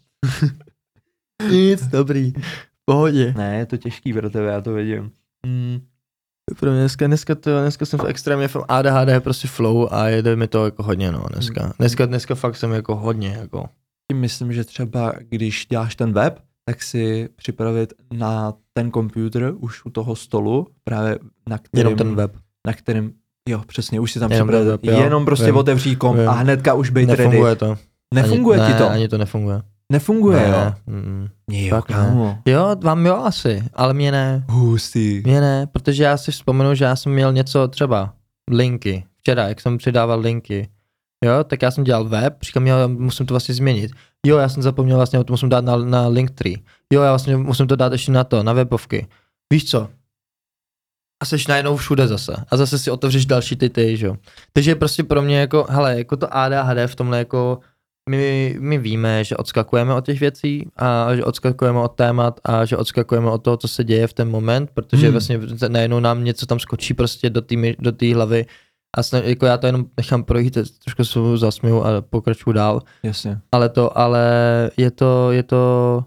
nic, dobrý, v pohodě. ne, je to těžký pro tebe, já to vidím. Mm. Pro mě dneska, dneska, to, dneska jsem v extrémně v ADHD je prostě flow a jede mi to jako hodně, no, dneska. Dneska, dneska fakt jsem jako hodně, jako. Myslím, že třeba když děláš ten web, tak si připravit na ten počítač už u toho stolu, právě na kterým, Jenom ten web. na kterým, jo, přesně, už si tam Jenom jo. jenom prostě Vím. otevří kom Vím. a hnedka už být ready. Nefunguje to. Nefunguje ani, ti to? Ne, ani to nefunguje. Nefunguje, ne, jo? mm. Jo, Fakt ne. kámo. Jo, vám jo asi, ale mě ne. Hustý. Mě ne, protože já si vzpomenu, že já jsem měl něco třeba linky. Včera, jak jsem přidával linky, jo, tak já jsem dělal web, říkám, já musím to vlastně změnit. Jo, já jsem zapomněl vlastně, to musím dát na, na Linktree. Jo, já vlastně musím to dát ještě na to, na webovky. Víš co? A seš najednou všude zase. A zase si otevřeš další ty ty, že jo. Takže prostě pro mě jako, hele, jako to ADHD v tomhle jako, my, my víme, že odskakujeme od těch věcí a že odskakujeme od témat a že odskakujeme od toho, co se děje v ten moment, protože Hmm. vlastně najednou nám něco tam skočí prostě do té do té hlavy a sna, jako já to jenom nechám projít, trošku se zasměju a pokračuju dál, Jasně. ale to, ale je to, je to,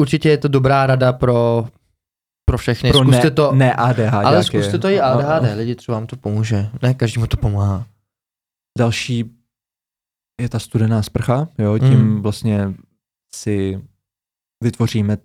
určitě je to dobrá rada pro, pro všechny, Pro zkuste ne, to, ne ADHD. ale zkuste to i ADHD, lidi třeba vám to pomůže, ne každému to pomáhá. Další je ta studená sprcha, jo, tím Mm. vlastně si vytvoříme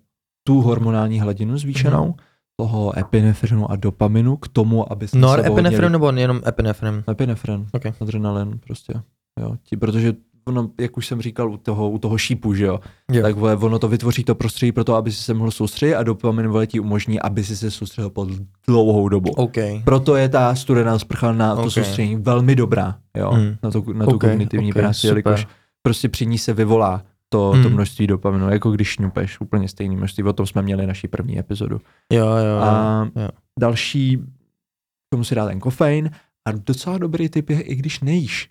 tu hormonální hladinu zvýšenou, Mhm. toho epinefrinu a dopaminu k tomu, aby jsme se ohodnili- nebo jenom epinefrin? Epinefrin, Ok. adrenalin prostě, jo, tí, protože ono, jak už jsem říkal u toho, u toho šípu, že jo, Jo. tak vole, ono to vytvoří to prostředí pro to, aby si se mohl soustředit a dopamin vole ti umožní, aby si se soustředil po dlouhou dobu. OK. Proto je ta studená sprcha na to Ok. soustředění velmi dobrá, jo, Mm. na, to, na tu Ok, kognitivní ok, práci, jelikož prostě při ní se vyvolá to, to Mm. množství dopaminu, jako když šňupeš, úplně stejný množství, o tom jsme měli naší první epizodu. Jo, jo, A jo. další, k tomu si dá ten kofein a docela dobrý tip je, i když nejíš.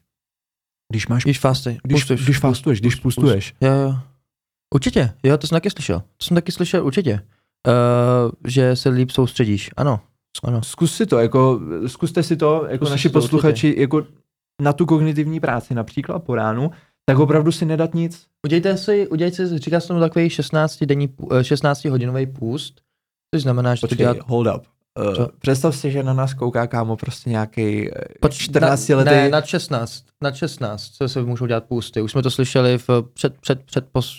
Když máš, Když fasty, když, pustuješ, když fastuješ, když pust, pust. pustuješ. Jo, jo. Určitě, jo, to jsem taky slyšel. To jsem taky slyšel, určitě. Uh, že se líp soustředíš, ano. Ano. Zkus si to, jako, zkuste si to, jako Zkuste naši to posluchači, jako na tu kognitivní práci, například po ránu, tak opravdu si nedat nic. Udějte si, udějte si, říká se tomu takový 16, denní, pů- eh, 16 hodinový půst, což znamená, že to Počkej, dělat hold up. Uh, Co? představ si, že na nás kouká kámo prostě nějaký Poč- 14 na, letý. Ne, nad 16, nad 16, co se můžou dělat půsty. Už jsme to slyšeli v před, před, před pos,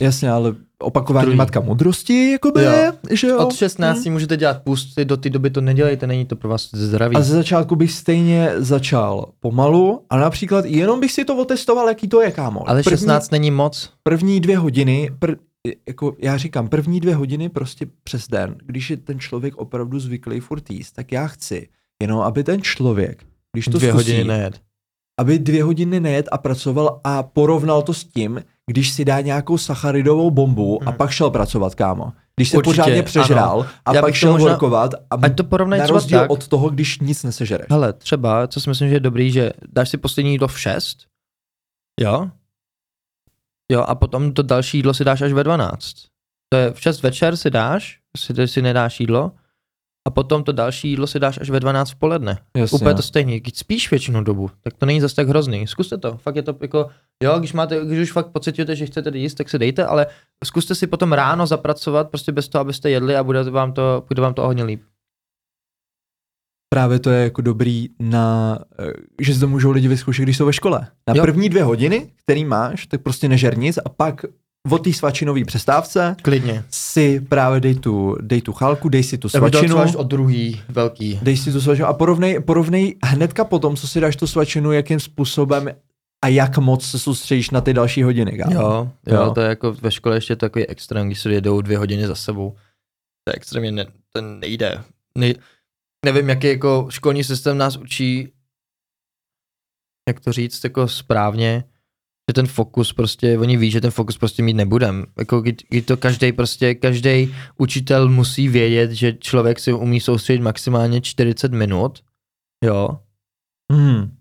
Jasně, ale opakování Druhý. matka modrosti, jakoby, Jo. že jo? od 16 můžete dělat půsty, do té doby to nedělejte, není to pro vás zdraví. A ze začátku bych stejně začal pomalu a například jenom bych si to otestoval, jaký to je, kámo. Ale první, 16 není moc. První dvě hodiny, pr, jako já říkám, první dvě hodiny prostě přes den, když je ten člověk opravdu zvyklý furt jíst, tak já chci jenom, aby ten člověk, když to Dvě zkusí, hodiny nejet. aby dvě hodiny nejet a pracoval a porovnal to s tím, když si dá nějakou sacharidovou bombu a Mhm. pak šel pracovat, kámo. Když se Určitě, pořádně přežral a Já pak šel možná- workovat a Ať to porovnej na rozdíl tak. od toho, když nic nesežereš. Hele, třeba, co si myslím, že je dobrý, že dáš si poslední jídlo v 6, jo? Jo, a potom to další jídlo si dáš až ve 12. To je v 6 večer si dáš, si, si nedáš jídlo, a potom to další jídlo si dáš až ve 12 v poledne. Jasně. Úplně to stejně, když spíš většinou dobu, tak to není zase tak hrozný. Zkuste to, fakt je to jako, jo, když máte, když už fakt pocitujete, že chcete jíst, tak se dejte, ale zkuste si potom ráno zapracovat, prostě bez toho, abyste jedli a bude vám to, bude vám to o hodně líp. Právě to je jako dobrý na, eh, že si to můžou lidi vyzkoušet, když jsou ve škole. Na Jo. první dvě hodiny, který máš, tak prostě nežer nic a pak od té svačinové přestávce Klidně. si právě dej tu, dej tu chalku, dej si tu to svačinu, až od druhý velký. dej si tu svačinu a porovnej, porovnej hnedka potom, co si dáš tu svačinu, jakým způsobem a jak moc se soustředíš na ty další hodiny. Kámo. Jo, jo, Jo. to je jako ve škole ještě takový extrém, když se jedou dvě hodiny za sebou. To je extrémně, ne, to nejde. Ne, nevím, jaký jako školní systém nás učí, jak to říct, jako správně, že ten fokus prostě, oni ví, že ten fokus prostě mít nebudem. Jako kdy, to každý prostě, každý učitel musí vědět, že člověk si umí soustředit maximálně 40 minut, jo, Hmm.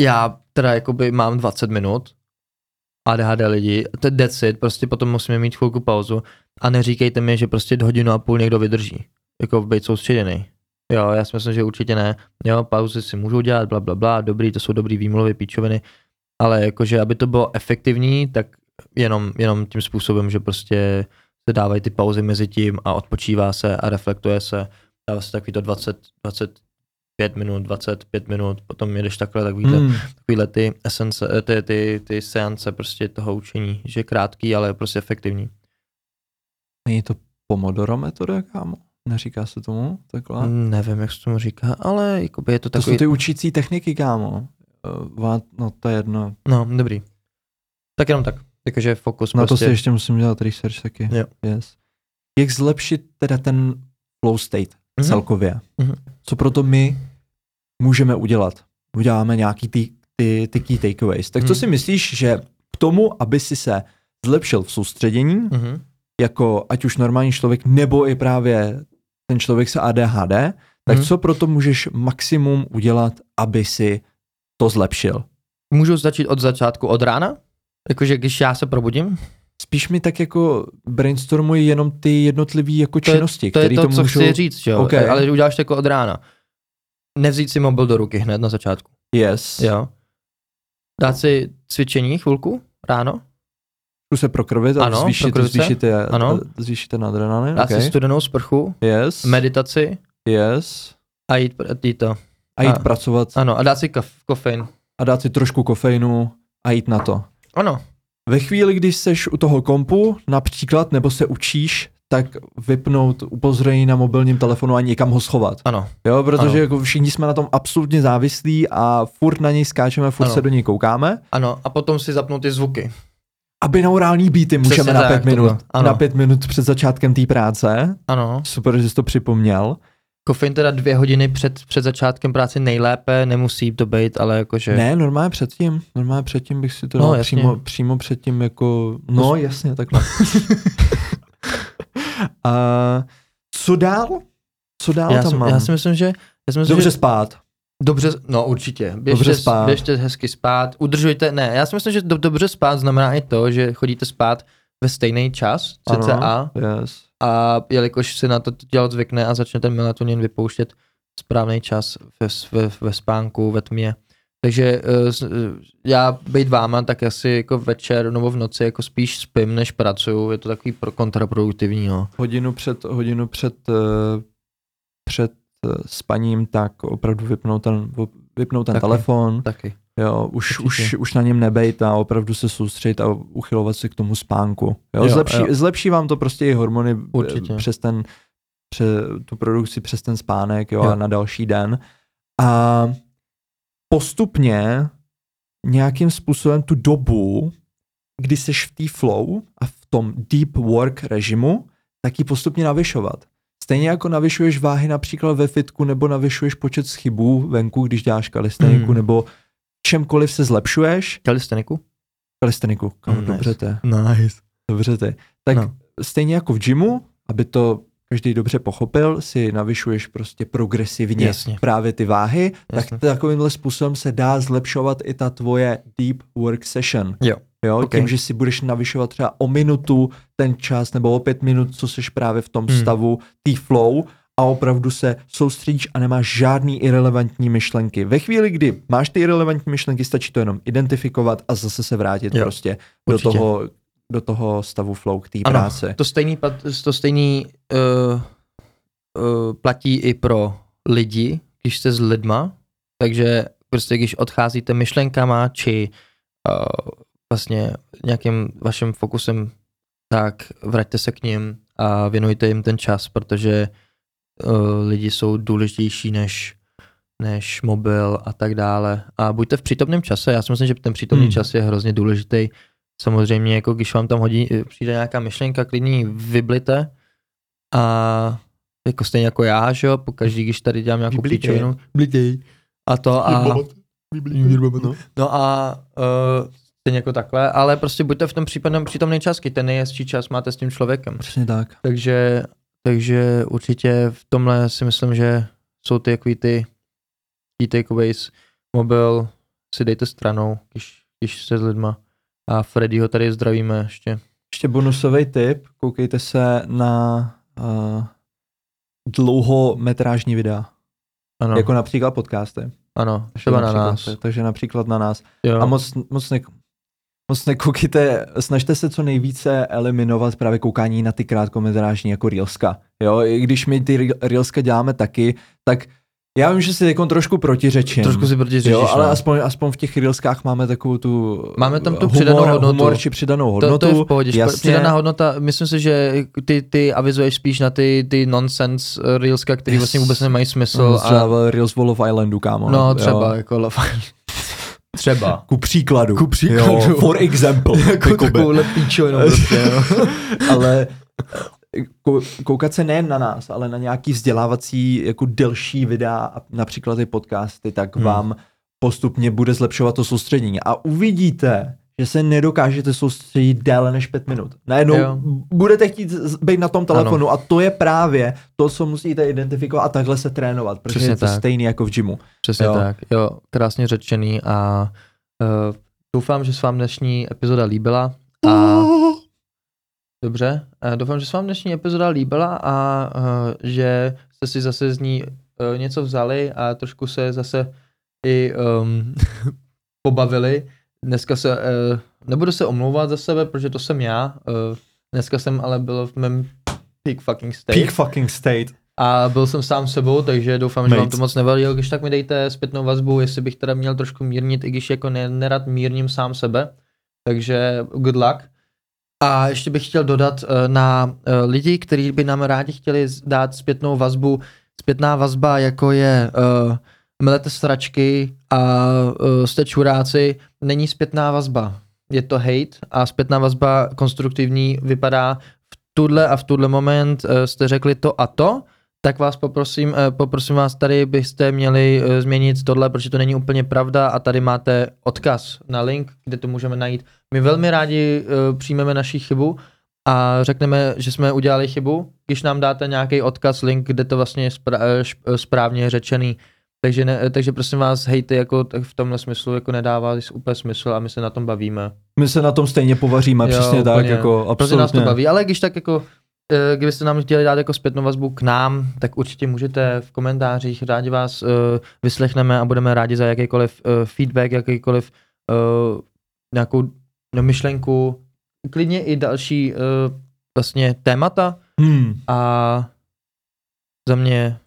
já teda jakoby mám 20 minut, ADHD lidi, to je it, prostě potom musíme mít chvilku pauzu a neříkejte mi, že prostě hodinu a půl někdo vydrží, jako být soustředěný. Jo, já si myslím, že určitě ne. Jo, pauzy si můžou dělat, bla, bla, bla, dobrý, to jsou dobrý výmluvy, píčoviny, ale jakože, aby to bylo efektivní, tak jenom, jenom tím způsobem, že prostě se dávají ty pauzy mezi tím a odpočívá se a reflektuje se. Dává se takový to 20, 25 minut, 25 minut, potom jedeš takhle, tak víte, Hmm. takovýhle ty esence, eh, ty, ty, ty seance prostě toho učení, že krátký, ale prostě efektivní. Není to Pomodoro metoda, kámo? Neříká se tomu takhle? Mm, Nevím, jak se tomu říká, ale jakoby je to To takový, jsou ty učící techniky, kámo. Vá- no to je jedno. no dobrý. Tak jenom tak, jakože fokus Na to prostě. si ještě musím dělat research taky. Jo. Yes. Jak zlepšit teda ten flow state Mhm. celkově? Mhm. Co proto my můžeme udělat? Uděláme nějaký ty, ty, ty key takeaways. Tak co Hmm. si myslíš, že k tomu, aby si se zlepšil v soustředění, Mhm. jako ať už normální člověk, nebo i právě ten člověk s ADHD, tak Mhm. co proto můžeš maximum udělat, aby si to zlepšil? Můžu začít od začátku, od rána? Jakože když já se probudím? Spíš mi tak jako brainstormuji jenom ty jednotlivé jako To je- činnosti, To je které to, to co můžou... chci říct, jo? Ok. Ale uděláš to jako od rána. Nevzít si mobil do ruky hned na začátku. Yes. Jo. Dát si cvičení chvilku ráno, se prokrvit a Ano, zvýšit, prokrvit zvýšit, je, Ano. zvýšit ten adrenalin. dát si Okay. studenou sprchu, Yes. meditaci yes. a jít, jít to. A jít A- pracovat Ano, a dát si kaf, kofein. a dát si trošku kofeinu a jít na to. Ano, Ve chvíli, když seš u toho kompu, například, nebo se učíš, tak vypnout upozornění na mobilním telefonu a někam ho schovat. ano, Jo, protože Ano. jako všichni jsme na tom absolutně závislí a furt na něj skáčeme, furt Ano. se do něj koukáme. ano. A potom si zapnout ty zvuky. A binaurální beaty můžeme na pět minut. Ano. Na pět minut před začátkem té práce. Ano. Super, že jsi to připomněl. Kofein teda dvě hodiny před, před začátkem práce nejlépe, nemusí to být, ale jakože... Ne, normálně předtím. Normálně předtím bych si to No, dal přímo, přímo předtím jako... No, jasně, takhle. A co dál? Co dál já, tam si, mám? já si myslím, že... Já si myslím, Dobře že spát. Dobře, no určitě. Běžte, Dobře spát. běžte hezky spát, udržujte, ne, já si myslím, že do, dobře spát znamená i to, že chodíte spát ve stejný čas, cca, Ano, yes. a jelikož si na to tělo zvykne a začne ten melatonin vypouštět správný čas ve, ve, ve spánku, ve tmě. Takže uh, uh, já být váma, tak asi jako večer nebo v noci jako spíš spím, než pracuju. Je to takový pro kontraproduktivní, no. Hodinu před, hodinu před, eh, před eh, spaním, tak opravdu vypnout ten, vypnout ten Taky. telefon, Taky. jo, už, už, Určitě. už na něm nebejt a opravdu se soustředit a uchylovat se k tomu spánku. Jo, Jo, zlepší, jo. zlepší vám to prostě i hormony eh, Určitě. přes ten, pře, tu produkci přes ten spánek jo, Jo. a na další den. A postupně nějakým způsobem tu dobu, kdy jsi v té flow a v tom deep work režimu, tak ji postupně navyšovat. Stejně jako navyšuješ váhy například ve fitku, nebo navyšuješ počet schybů venku, když děláš kalisteniku, Mm. nebo čemkoliv se zlepšuješ. Kalisteniku? Kalisteniku, kámo, Mm, dobře nice. te, Nice. dobře te. Tak No. stejně jako v gymu, aby to každý dobře pochopil, si navyšuješ prostě progresivně Jasně. právě ty váhy, Jasně. tak takovýmhle způsobem se dá zlepšovat i ta tvoje deep work session. Jo. Jo, Ok. okay. tím, že si budeš navyšovat třeba o minutu ten čas, nebo o pět minut, co seš právě v tom Hmm. stavu, tý flow, a opravdu se soustředíš a nemáš žádný irrelevantní myšlenky. Ve chvíli, kdy máš ty irrelevantní myšlenky, stačí to jenom identifikovat a zase se vrátit Jo, prostě do toho, do toho stavu flow k té práci. To stejný, to stejný uh, uh, platí i pro lidi, když jste s lidma, takže prostě když odcházíte myšlenkama, či uh, vlastně nějakým vaším fokusem, tak vraťte se k ním a věnujte jim ten čas, protože uh, lidi jsou důležitější než než mobil a tak dále. A buďte v přítomném čase, já si myslím, že ten přítomný Hmm. čas je hrozně důležitý. Samozřejmě, jako když vám tam hodí, přijde nějaká myšlenka, klidně vyblite a jako stejně jako já, že jo, po každý, když tady dělám nějakou píčovinu, blitej. A to a, no a uh, stejně jako takhle, ale prostě buďte v tom případném přítomný čas, ten nejhezčí čas máte s tím člověkem. Přesně tak. Takže, takže určitě v tomhle si myslím, že jsou ty jaký ty key takeaways. Mobil si dejte stranou, když, když jste s lidma. A Freddyho tady zdravíme ještě. Ještě bonusový tip, koukejte se na uh, dlouhometrážní videa, Ano, no. jako například podcasty. ano třeba na nás. Takže například na nás. Jo. A moc, moc, ne, moc nekoukejte, snažte se co nejvíce eliminovat právě koukání na ty krátkometrážní jako Reelska. Jo, i když my ty Reel- Reelska děláme taky, tak já vím, že si teď trošku protiřečím. Trošku si protiřečíš, Jo, ale no. aspoň, aspoň v těch Reelskách máme takovou tu Máme tam tu humor, přidanou hodnotu. humor či přidanou To, hodnotu. to je v pohodě. jasně. Přidaná hodnota, myslím si, že ty, ty avizuješ spíš na ty, ty nonsense eh, reelska, který Yes. vlastně vůbec nemají smysl. No, a, třeba Reels Wall of Islandu, kámo. no jo. třeba, jako Love Island. Třeba. Ku příkladu. Ku příkladu. Jo, for example. jako takovouhle píčovinu prostě, no. ale kou- koukat se nejen na nás, ale na nějaký vzdělávací jako delší videa například i podcasty, tak Hmm. vám postupně bude zlepšovat to soustředění. A uvidíte, že se nedokážete soustředit déle než pět minut. Najednou Jo. budete chtít být na tom telefonu ano. a to je právě to, co musíte identifikovat a takhle se trénovat, protože Přesně je to tak. stejný jako v gymu. Přesně Jo. jo. tak. Jo, krásně řečený a uh, doufám, že se vám dnešní epizoda líbila a dobře, uh, doufám, že se vám dnešní epizoda líbila a uh, že jste si zase z ní uh, něco vzali a trošku se zase i um, pobavili. Dneska se, uh, nebudu se omlouvat za sebe, protože to jsem já. Uh, dneska jsem ale byl v mém peak fucking state. Peak fucking state. A byl jsem sám sebou, takže doufám, že vám Mate. to moc nevadilo. Když tak mi dejte zpětnou vazbu, jestli bych teda měl trošku mírnit, i když jako ne, nerad mírním sám sebe. Takže good luck. A ještě bych chtěl dodat eh, na eh, lidi, kteří by nám rádi chtěli dát zpětnou vazbu. Zpětná vazba, jako je uh, melete sračky a uh, jste čuráci, není zpětná vazba. Je to hate a zpětná vazba konstruktivní vypadá v tuhle a v tuhle moment uh, jste řekli to a to, tak vás poprosím, eh, poprosím vás tady byste měli eh, změnit tohle, protože to není úplně pravda a tady máte odkaz na link, kde to můžeme najít. My velmi rádi eh, přijmeme naši chybu a řekneme, že jsme udělali chybu, když nám dáte nějaký odkaz, link, kde to vlastně je spra- šp- správně řečený. Takže, ne, takže prosím vás, hejty jako v tomhle smyslu jako nedává úplně smysl a my se na tom bavíme. My se na tom stejně povaříme, Jo, přesně tak, úplně. jako Protože nás to absolutně. baví, ale když tak jako, eh, kdybyste nám chtěli dát jako zpětnou vazbu k nám, tak určitě můžete v komentářích, rádi vás uh, vyslechneme a budeme rádi za jakýkoliv uh, feedback, jakýkoliv uh, nějakou no, myšlenku, klidně i další uh, vlastně témata Hmm. a za mě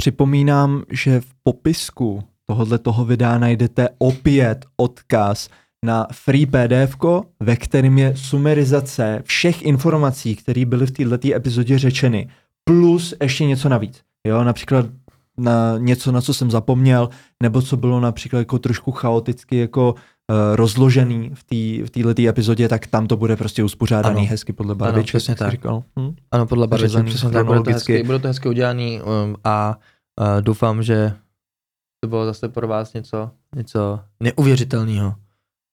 Připomínám, že v popisku tohohle toho videa najdete opět odkaz na free PDF, ve kterém je sumerizace všech informací, které byly v této epizodě řečeny, plus ještě něco navíc. Jo, například na něco, na co jsem zapomněl, nebo co bylo například jako trošku chaoticky jako uh, rozložený v té v této epizodě, tak tam to bude prostě uspořádaný Ano. hezky podle barviček, přesně jak jsi tak. Říkal. Hm? Ano, podle barviček, přesně tak, bude to, hezky, bude to hezky udělaný um, a uh, doufám, že to bylo zase pro vás něco, něco neuvěřitelného,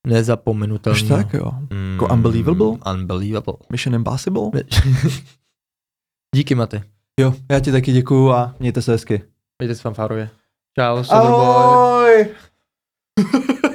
nezapomenutelného. tak jo. Mm, Jako unbelievable? Unbelievable. Mission Impossible? Díky, Maty. Jo, já ti taky děkuju a mějte se hezky. Mějte se fanfárově. Čau, Silverboy. Ahoj!